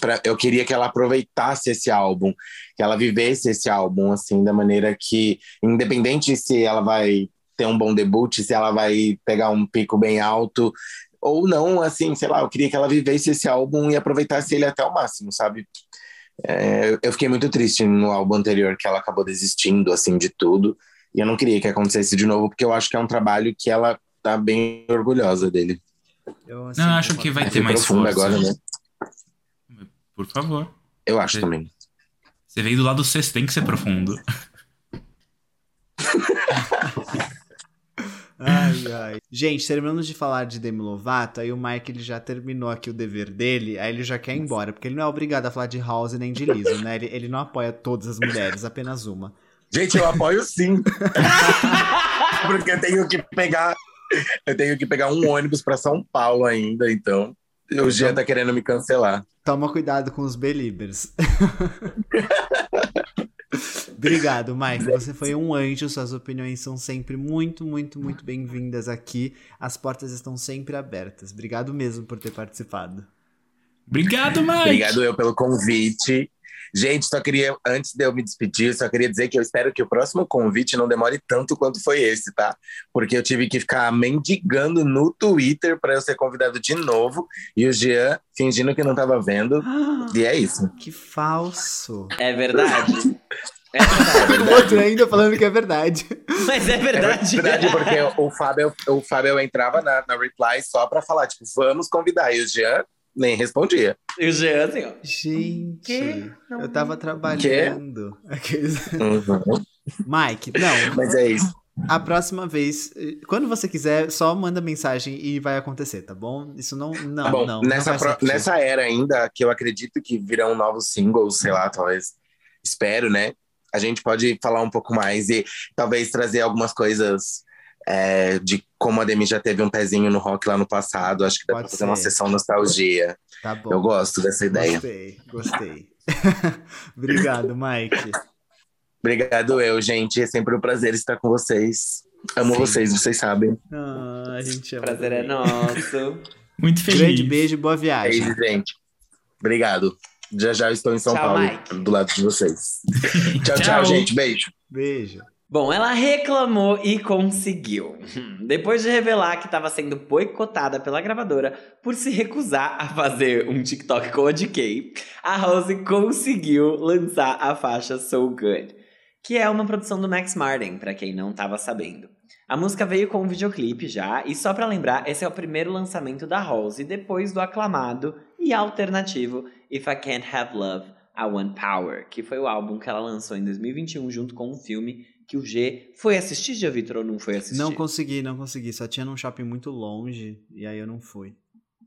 pra- eu queria que ela aproveitasse esse álbum, que ela vivesse esse álbum assim da maneira que, independente se ela vai ter um bom debut, se ela vai pegar um pico bem alto ou não, assim, sei lá, eu queria que ela vivesse esse álbum e aproveitasse ele até o máximo, sabe? É, eu fiquei muito triste no álbum anterior que ela acabou desistindo assim de tudo e eu não queria que acontecesse de novo porque eu acho que é um trabalho que ela tá bem orgulhosa dele. Eu, assim, Não, eu acho concordo. que vai ter mais força. agora, né? Por favor. Eu acho Sim. também. Você veio do lado C, você tem que ser profundo. Ai, ai. Gente, terminamos de falar de Demi Lovato, aí o Mike ele já terminou aqui o dever dele, aí ele já quer ir embora, porque ele não é obrigado a falar de House nem de Lizzo, né? Ele, ele não apoia todas as mulheres, apenas uma. Gente, eu apoio sim. Porque eu tenho que pegar. Eu tenho que pegar um ônibus para São Paulo ainda, então. O Jean tá querendo me cancelar. Toma cuidado com os Beliebers. Obrigado, Mike. Você foi um anjo. Suas opiniões são sempre muito, muito, muito bem-vindas aqui. As portas estão sempre abertas. Obrigado mesmo por ter participado. Obrigado, Mike! Obrigado eu pelo convite. Gente, só queria, antes de eu me despedir, só queria dizer que eu espero que o próximo convite não demore tanto quanto foi esse, tá? Porque eu tive que ficar mendigando no Twitter para eu ser convidado de novo e o Jean fingindo que não tava vendo. E é isso. Que falso. É verdade. É O verdade. outro ainda falando que é verdade. Mas é É verdade. verdade, porque o Fábio, o Fábio entrava na, na reply só pra falar, tipo, vamos convidar. E o Jean nem respondia. E o Jean, assim, ó. Gente, eu tava trabalhando. Aqueles- Uhum. Mike, não. Mas é isso. A próxima vez, quando você quiser, só manda mensagem e vai acontecer, tá bom? Isso não, não, Tá bom, não. nessa, não pro- nessa era ainda, que eu acredito que virão novos singles, sei lá, talvez, espero, né? A gente pode falar um pouco mais e talvez trazer algumas coisas é, de como a Demi já teve um pezinho no rock lá no passado. Acho que dá Pode pra fazer uma ser. sessão nostalgia. Tá bom. Eu gosto dessa ideia. Gostei, gostei. Obrigado, Mike. Obrigado eu, gente. É sempre um prazer estar com vocês. Amo Sim. vocês, vocês sabem. Ah, a gente O ama. prazer é também. nosso. Muito feliz. Grande beijo e boa viagem. Beijo, gente. Obrigado. Já já eu estou em São Tchau, Paulo, Mike. do lado de vocês. tchau, tchau, Tchau. gente. Beijo. Beijo. Bom, ela reclamou e conseguiu. Depois de revelar que estava sendo boicotada pela gravadora por se recusar a fazer um TikTok com a DK, a Rose conseguiu lançar a faixa So Good, que é uma produção do Max Martin, para quem não estava sabendo. A música veio com um videoclipe já, e só para lembrar, esse é o primeiro lançamento da Rose depois do aclamado e alternativo If I Can't Have Love, I Want Power, que foi o álbum que ela lançou em 2021 junto com um filme que o G foi assistir, já Vitor, ou não foi assistir? Não consegui, não consegui. Só tinha num shopping muito longe e aí eu não fui.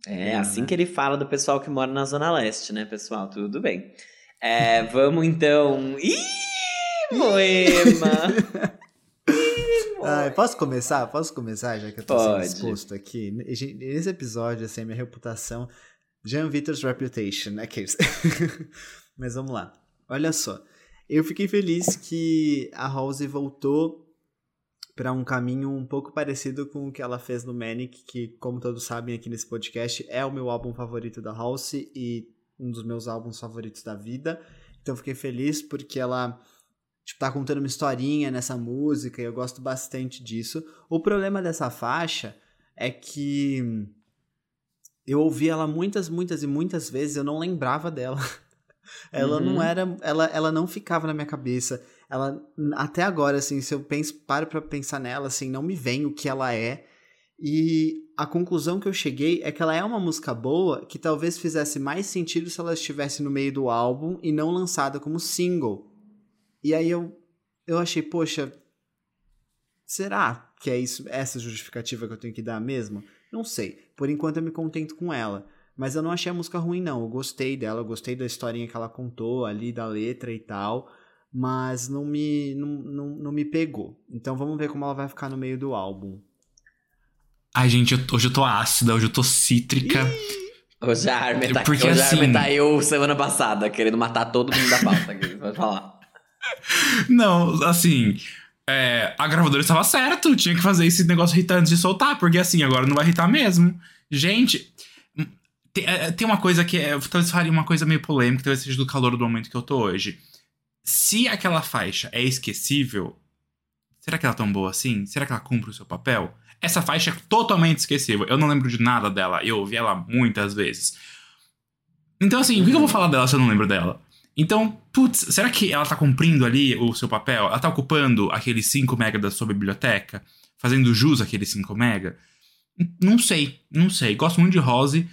É, assim que ele fala do pessoal que mora na Zona Leste, né, pessoal? Tudo bem. É, vamos então. Ih, Moema! Ai, posso começar? Posso começar, já que eu tô Pode. sendo exposto aqui? Nesse episódio, assim, a minha reputação. Jean Vitor's Reputation, aqueles. Mas vamos lá. Olha só. Eu fiquei feliz que a Halsey voltou para um caminho um pouco parecido com o que ela fez no Manic, que, como todos sabem aqui nesse podcast, é o meu álbum favorito da Halsey e um dos meus álbuns favoritos da vida. Então fiquei feliz porque ela tipo, tá contando uma historinha nessa música e eu gosto bastante disso. O problema dessa faixa é que eu ouvi ela muitas, muitas e muitas vezes, eu não lembrava dela. ela Uhum. não era, ela, ela não ficava na minha cabeça. Ela até agora assim, se eu penso, paro para pensar nela assim, não me vem o que ela é. E a conclusão que eu cheguei é que ela é uma música boa que talvez fizesse mais sentido se ela estivesse no meio do álbum e não lançada como single. E aí eu, eu achei, poxa, será que é isso, essa justificativa que eu tenho que dar mesmo? Não sei. Por enquanto eu me contento com ela. Mas eu não achei a música ruim, não. Eu gostei dela, eu gostei da historinha que ela contou ali, da letra e tal. Mas não me, não, não, não me pegou. Então vamos ver como ela vai ficar no meio do álbum. Ai, gente, eu- hoje eu tô ácida, hoje eu tô cítrica. Hoje a Armin tá, Porque, hoje a assim- Armin tá eu semana passada, querendo matar todo mundo da pauta. aqui, Pode falar. Não, assim. é, a gravadora estava certo, tinha que fazer esse negócio irritante antes de soltar, porque assim, agora não vai irritar mesmo. Gente, tem, é, tem uma coisa que é, talvez faria uma coisa meio polêmica, talvez seja do calor do momento que eu tô hoje. Se aquela faixa é esquecível, será que ela é tão boa assim? Será que ela cumpre o seu papel? Essa faixa é totalmente esquecível. Eu não lembro de nada dela. Eu ouvi ela muitas vezes. Então, assim, o que eu vou falar dela se eu não lembro dela? Então, putz, será que ela tá cumprindo ali o seu papel? Ela tá ocupando aqueles 5 mega da sua biblioteca? Fazendo jus àqueles 5 mega? Não sei, não sei. Gosto muito de Rose.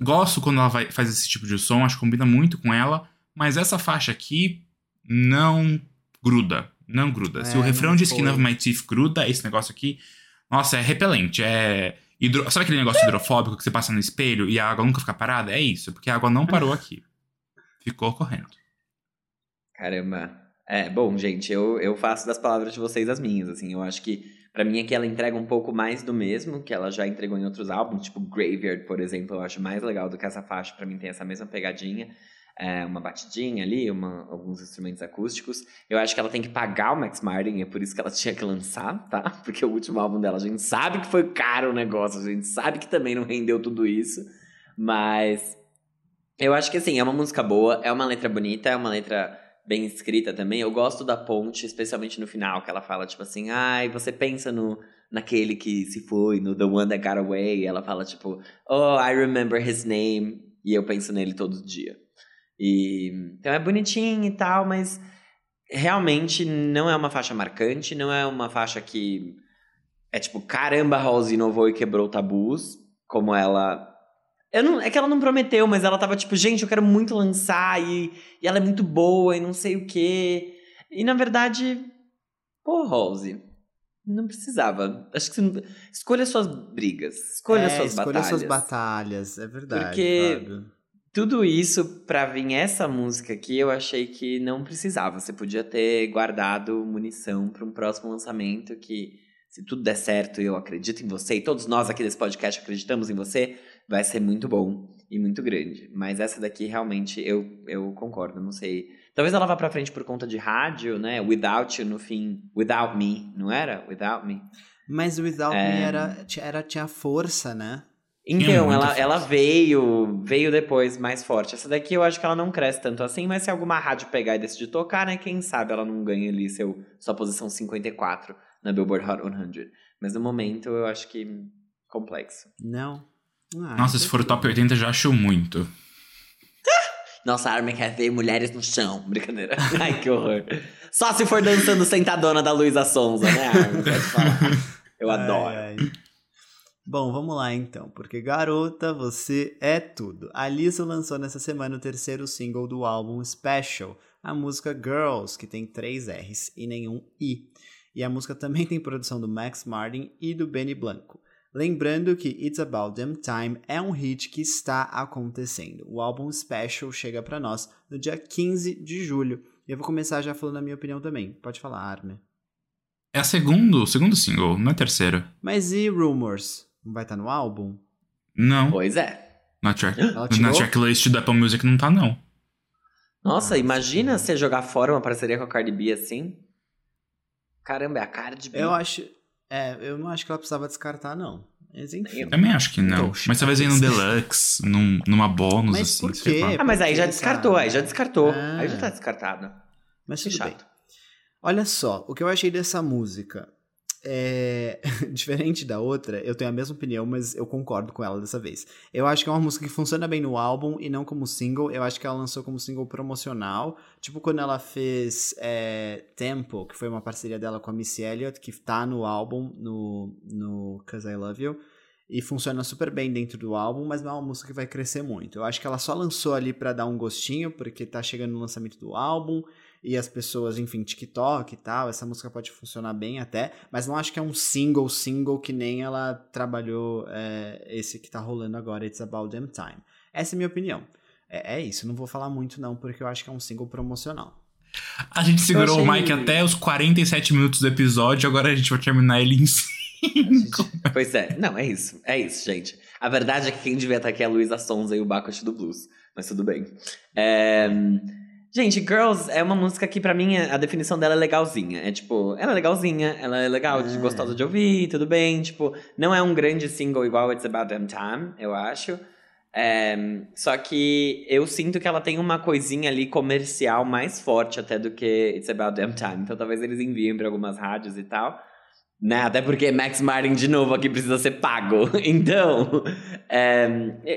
Gosto quando ela vai, faz esse tipo de som, acho que combina muito com ela. Mas essa faixa aqui não gruda. Não gruda. Se É, o refrão não de Skin of My Teeth gruda, esse negócio aqui, nossa, é repelente. É. Hidro... Sabe aquele negócio hidrofóbico que você passa no espelho e a água nunca fica parada? É isso, porque a água não parou aqui. Ficou correndo. Caramba. É, bom, gente, eu, eu faço das palavras de vocês as minhas, assim. Eu acho que, pra mim, aqui ela entrega um pouco mais do mesmo que ela já entregou em outros álbuns, tipo Graveyard, por exemplo, eu acho mais legal do que essa faixa. Pra mim, tem essa mesma pegadinha. É, uma batidinha ali, uma- alguns instrumentos acústicos. Eu acho que ela tem que pagar o Max Martin, é por isso que ela tinha que lançar, tá? Porque o último álbum dela, a gente sabe que foi caro o negócio, a gente sabe que também não rendeu tudo isso, mas eu acho que assim, é uma música boa, é uma letra bonita, é uma letra bem escrita também. Eu gosto da ponte, especialmente no final, que ela fala tipo assim: "Ai, você pensa no naquele que se foi, no The One That Got Away". E ela fala tipo: "Oh, I remember his name", e eu penso nele todo dia. E então é bonitinho e tal, mas realmente não é uma faixa marcante, não é uma faixa que é tipo, caramba, Rose inovou e quebrou tabus, como ela eu não, é que ela não prometeu, mas ela tava tipo, gente, eu quero muito lançar e, e ela é muito boa e não sei o quê. E na verdade, pô, Rose, não precisava. Acho que você não... escolha suas brigas, escolha É, suas escolha batalhas. suas batalhas, é verdade. Porque-. Tudo isso pra vir essa música aqui, eu achei que não precisava. Você podia ter guardado munição pra um próximo lançamento que, se tudo der certo, eu acredito em você, e todos nós aqui desse podcast acreditamos em você, vai ser muito bom e muito grande. Mas essa daqui, realmente, eu, eu concordo, não sei. Talvez ela vá pra frente por conta de rádio, né? Without You no fim. Without Me, não era? Without Me. Mas Without É. Me era, era, tinha força, né? Então, ela, ela veio, veio depois mais forte. Essa daqui eu acho que ela não cresce tanto assim, mas se alguma rádio pegar e decidir tocar, né? Quem sabe ela não ganha ali seu, sua posição 54 na Billboard Hot 100. Mas no momento eu acho que complexo. Não. Ah, Nossa, se for o top 80, já acho muito. Nossa, a Armin quer ver mulheres no chão. Brincadeira. Ai, que horror. Só se for dançando sentadona da Luísa Sonza, né, Armin? Pode falar. Eu Ai, adoro. ai. Bom, vamos lá então, porque garota, você é tudo. A Lisa lançou nessa semana o terceiro single do álbum Special, a música Girls, que tem três R's e nenhum I. E a música também tem produção do Max Martin e do Benny Blanco. Lembrando que It's About Them Time é um hit que está acontecendo. O álbum Special chega para nós no dia 15 de julho. E eu vou começar já falando a minha opinião também. Pode falar, Arne. É a segundo, segundo single, não é terceiro. Mas e Rumors? Não vai estar no álbum? Não. Pois é. Na, track, na tracklist da Apple Music não tá, não. Nossa, imagina sim. você jogar fora uma parceria com a Cardi B assim. Caramba, é a Cardi B. Eu acho. É, eu não acho que ela precisava descartar, não. Mas enfim. Eu Também acho que não. Oxe, Mas talvez aí num deluxe, num, numa bônus, Mas assim. por quê? Ah, mas aí já descartou, aí já descartou. Ah. Aí já tá descartado. Mas Que tudo bem. chato. Olha só, o que eu achei dessa música é diferente da outra, eu tenho a mesma opinião, mas eu concordo com ela dessa vez. Eu acho que é uma música que funciona bem no álbum e não como single. Eu acho que ela lançou como single promocional, tipo quando ela fez é, Tempo, que foi uma parceria dela com a Missy Elliott, que tá no álbum, no, no Cause I Love You. E funciona super bem dentro do álbum, mas não é uma música que vai crescer muito. Eu acho que ela só lançou ali pra dar um gostinho, porque tá chegando no lançamento do álbum e as pessoas, enfim, TikTok e tal, essa música pode funcionar bem até, mas não acho que é um single, single que nem ela trabalhou é, esse que tá rolando agora, It's About Them Time. Essa é a minha opinião. É, é isso, não vou falar muito não, porque eu acho que é um single promocional. A gente segurou achei- o Mike até os 47 minutos do episódio, agora a gente vai terminar ele em 5. Pois é, não, é isso. É isso, gente. A verdade é que quem devia estar aqui é a Luísa Sonza e o Bacchus do Blues. Mas tudo bem. É, Gente, Girls é uma música que, pra mim, a definição dela é legalzinha. É tipo, ela é legalzinha, ela é legal, É. gostosa de ouvir, tudo bem. Tipo, não é um grande single igual It's About Them Time, eu acho. É, só que eu sinto que ela tem uma coisinha ali comercial mais forte até do que It's About Them Time. Então talvez eles enviem pra algumas rádios e tal. Né? Até porque Max Martin, de novo, aqui precisa ser pago. Então, é,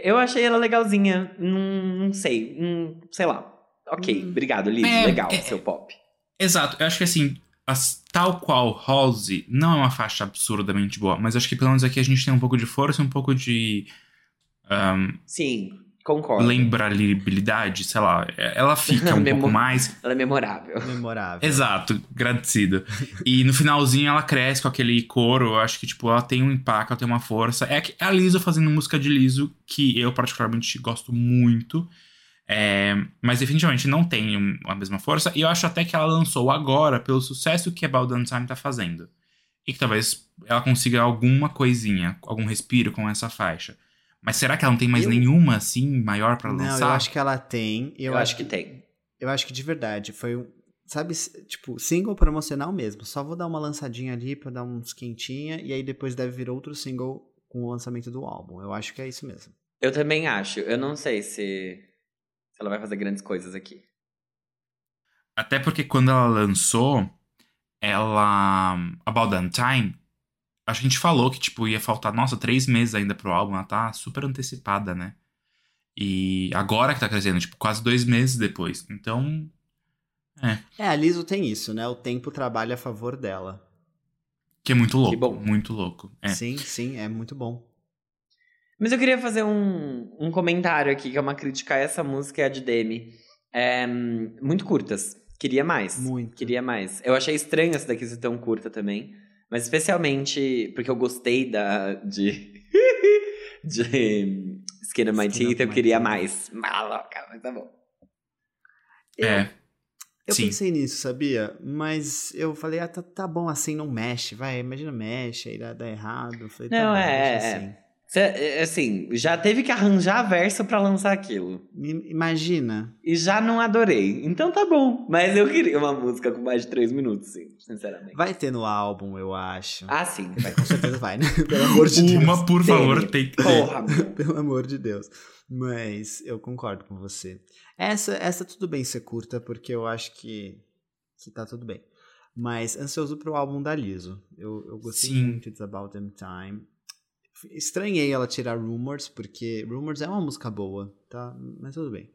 eu achei ela legalzinha. Não, não sei. não- sei lá. Ok, Hum. obrigado, Liz. É, Legal, é- seu pop. Exato, eu acho que assim, as- tal qual Halsey não é uma faixa absurdamente boa, mas acho que pelo menos aqui a gente tem um pouco de força e um pouco de ahn, Sim, concordo. lembrabilidade, sei lá. Ela fica um pouco mais. Ela é memorável. Memorável. Exato, agradecido. E no finalzinho ela cresce com aquele coro, eu acho que, tipo, ela tem um impacto, ela tem uma força. É que- é a Liso fazendo música de Liso, que eu particularmente gosto muito. É, mas definitivamente não tem a mesma força. E eu acho até que ela lançou agora pelo sucesso que a Baldan Time tá fazendo. E que talvez ela consiga alguma coisinha, algum respiro com essa faixa. Mas será que ela não tem mais Eu- nenhuma, assim, maior pra Não, lançar? eu acho que ela tem. Eu, Eu, acho que tem. Eu acho que de verdade foi um. Sabe, tipo, single promocional mesmo. Só vou dar uma lançadinha ali pra dar uns quentinha. E aí depois deve vir outro single com o lançamento do álbum. Eu acho que é isso mesmo. Eu também acho. Eu não sei se, se ela vai fazer grandes coisas aqui. Até porque quando ela lançou, ela. About That Time, a gente falou que, tipo, ia faltar, nossa, três meses ainda pro álbum. Ela tá super antecipada, né? E agora que tá crescendo, tipo, quase dois meses depois. Então. É, a Liso tem isso, né? O tempo trabalha a favor dela. Que é muito louco. bom. Muito louco. É. Sim, sim, é muito bom. Mas eu queria fazer um, um comentário aqui, que é uma crítica a essa música e a de Demi. É, muito curtas. Queria mais. Muito. Queria mais. Eu achei estranho essa daqui ser tão curta também. Mas especialmente porque eu gostei da. de. de. Skin of My Skin of Teeth, eu My queria Teeth. mais. Maloca, mas tá bom. É. Eu Sim. pensei nisso, sabia? Mas eu falei, ah, tá, tá bom assim, não mexe, vai. Imagina, mexe, aí dá, dá errado. Eu falei, tá Não, bom, é, deixa é. assim. Cê, é, assim, já teve que arranjar verso pra lançar aquilo. Imagina. E já não adorei. Então tá bom. Mas eu queria uma música com mais de três minutos, sim, sinceramente. Vai ter no álbum, eu acho. Ah, sim. Vai. Com certeza vai, né? Pelo amor de Deus. Uma, por favor, tem que ter. Porra. Pelo amor de Deus. Mas eu concordo com você. Essa, essa tudo bem ser curta, porque eu acho que, que tá tudo bem. Mas ansioso pro álbum da Liso. Eu, eu gostei Sim. muito de It's About Them Time. Estranhei ela tirar Rumors, porque Rumors é uma música boa, tá? Mas tudo bem.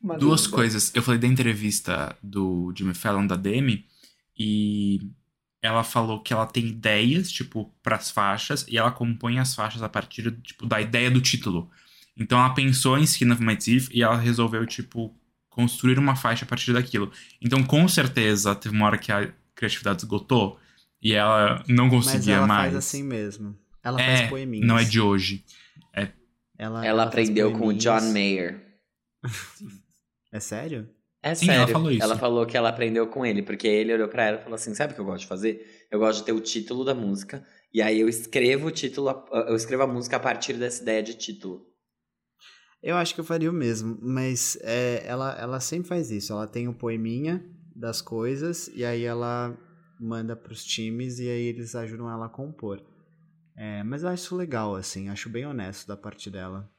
Uma Duas dúvida. coisas. Eu falei da entrevista do Jimmy Fallon da Demi e ela falou que ela tem ideias, tipo, pras faixas, e ela compõe as faixas a partir, tipo, da ideia do título. Então ela pensou em Skin of My Teeth e ela resolveu, tipo, construir uma faixa a partir daquilo. Então, com certeza, teve uma hora que a criatividade esgotou e ela não Mas conseguia ela mais. faz assim mesmo. Ela é, faz poeminhas. não é de hoje. Ela, Ela faz aprendeu com o. John Mayer. É sério? É Sim, sério. ela falou isso. Ela falou que ela aprendeu com ele, porque ele olhou pra ela e falou assim: sabe o que eu gosto de fazer? Eu gosto de ter o título da música. E aí eu escrevo o título, a- eu escrevo a música a partir dessa ideia de título. Eu acho que eu faria o mesmo, mas é, ela, ela sempre faz isso. Ela tem o poeminha das coisas e aí ela manda pros times e aí eles ajudam ela a compor. É, mas eu acho isso legal, assim, acho bem honesto da parte dela.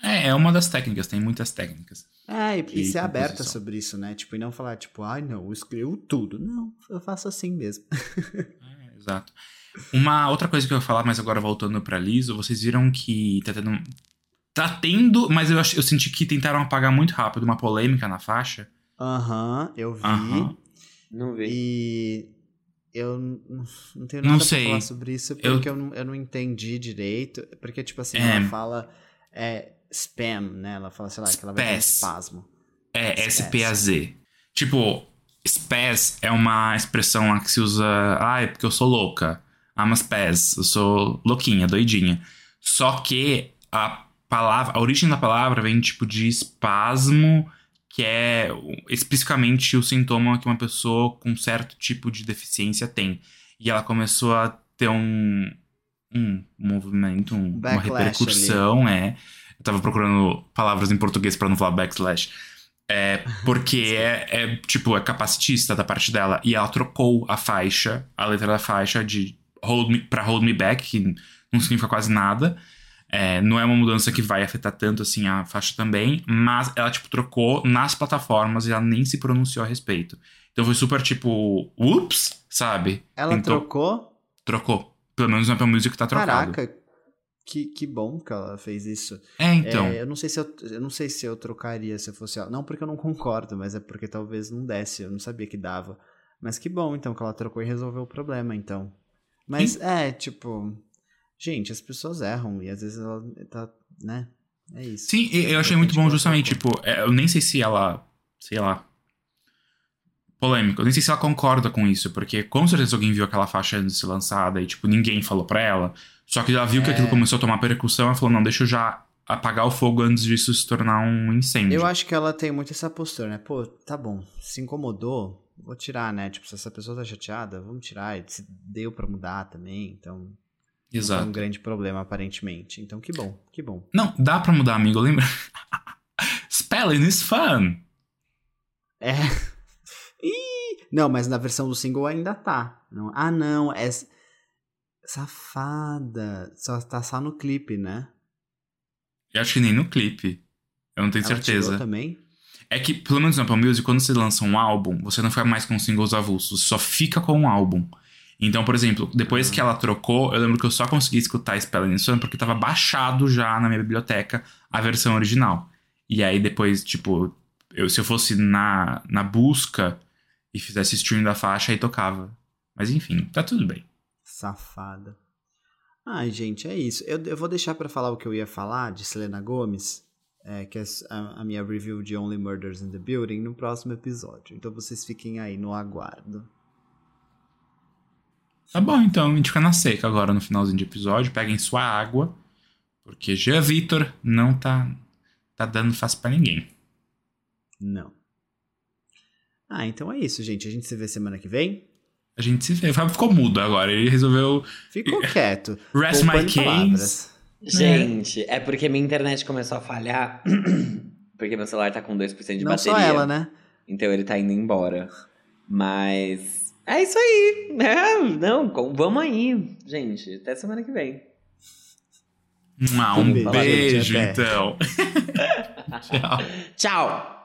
É, é uma das técnicas, tem muitas técnicas. É, e, e ser aberta sobre isso, né? Tipo, e não falar, tipo, ai não, eu escrevo tudo. Não, eu faço assim mesmo. É, exato. Uma outra coisa que eu ia falar, mas agora voltando pra Liso, vocês viram que tá tendo. Tá tendo, mas eu, eu senti que tentaram apagar muito rápido uma polêmica na faixa. Aham, eu vi. Aham. Não vi. E eu não tenho Não nada sei. pra falar sobre isso Eu- porque eu, não, eu não entendi direito. Porque, tipo assim, É. ela fala é, spam, né? Ela fala, sei lá, que ela vai ter um espasmo. É Spaz. S-P-A-Z. Tipo, spaz é uma expressão lá que se usa. Ah, é porque eu sou louca. I'm a spaz. Eu sou louquinha, doidinha. Só que a palavra, a origem da palavra vem tipo de espasmo, que é especificamente o sintoma que uma pessoa com certo tipo de deficiência tem. E ela começou a ter um, um movimento, um- uma repercussão, é. Eu tava procurando palavras em português pra não falar backslash. É, porque é, é, tipo, é capacitista da parte dela. E ela trocou a faixa, a letra da faixa de hold me, pra Hold Me Back, que não significa quase nada. É, não é uma mudança que vai afetar tanto assim a faixa também, mas ela, tipo, trocou nas plataformas e ela nem se pronunciou a respeito. Então foi super, tipo, ups, sabe? Ela Então, trocou? Trocou. Pelo menos no Apple Music tá trocado. Caraca, que, que bom que ela fez isso. É, então. É, eu não sei se eu, eu não sei se eu trocaria se eu fosse ela. Não porque eu não concordo, mas é porque talvez não desse. Eu não sabia que dava. Mas que bom, então, que ela trocou e resolveu o problema, então. Mas é, tipo. Gente, as pessoas erram e às vezes ela tá. né? É isso. Sim, eu achei muito que bom justamente, tipo, é, eu nem sei se ela, sei lá, polêmico, eu nem sei se ela concorda com isso, porque com certeza alguém viu aquela faixa antes de ser lançada e, tipo, ninguém falou pra ela, só que ela viu que É. aquilo começou a tomar percussão, ela falou, não, deixa eu já apagar o fogo antes disso se tornar um incêndio. Eu acho que ela tem muito essa postura, né? Pô, tá bom, se incomodou, vou tirar, né? Tipo, se essa pessoa tá chateada, vamos tirar. E se deu pra mudar também, então. Não foi um Exato. grande problema, aparentemente. Então, que bom, que bom. Não, dá pra mudar, amigo, lembra? Spelling is fun. É. Ih! Não, mas na versão do single ainda tá. Não. Ah, não. É. Safada. Só tá só no clipe, né? Eu acho que nem no clipe. Eu não tenho Ela certeza. também? É que, pelo menos no Apple Music, quando você lança um álbum, você não fica mais com singles avulsos, só fica com um álbum. Então, por exemplo, depois que ela trocou, eu lembro que eu só consegui escutar Spelling is Fun porque tava baixado já na minha biblioteca a versão original. E aí depois, tipo, eu, se eu fosse na, na busca e fizesse stream da faixa, aí tocava. Mas enfim, tá tudo bem. Safada. Ai, gente, é isso. Eu, eu vou deixar pra falar o que eu ia falar de Selena Gomes, é, que é a, a minha review de Only Murders in the Building, no próximo episódio. Então vocês fiquem aí no aguardo. Tá bom, então, a gente fica na seca agora no finalzinho de episódio. Peguem sua água, porque Jean Vitor não tá, tá dando fácil pra ninguém. Não. Ah, então é isso, gente. A gente se vê semana que vem. A gente se vê. O Fábio ficou mudo agora. Ele resolveu Ficou quieto. rest my case. Gente, é porque minha internet começou a falhar. porque meu celular tá com 2% de Não bateria. só ela, né? Então ele tá indo embora. Mas. É isso aí. É, não, com- vamos aí, gente. Até semana que vem. Ah, um Beijo, beijo, gente, até. então. Tchau. Tchau!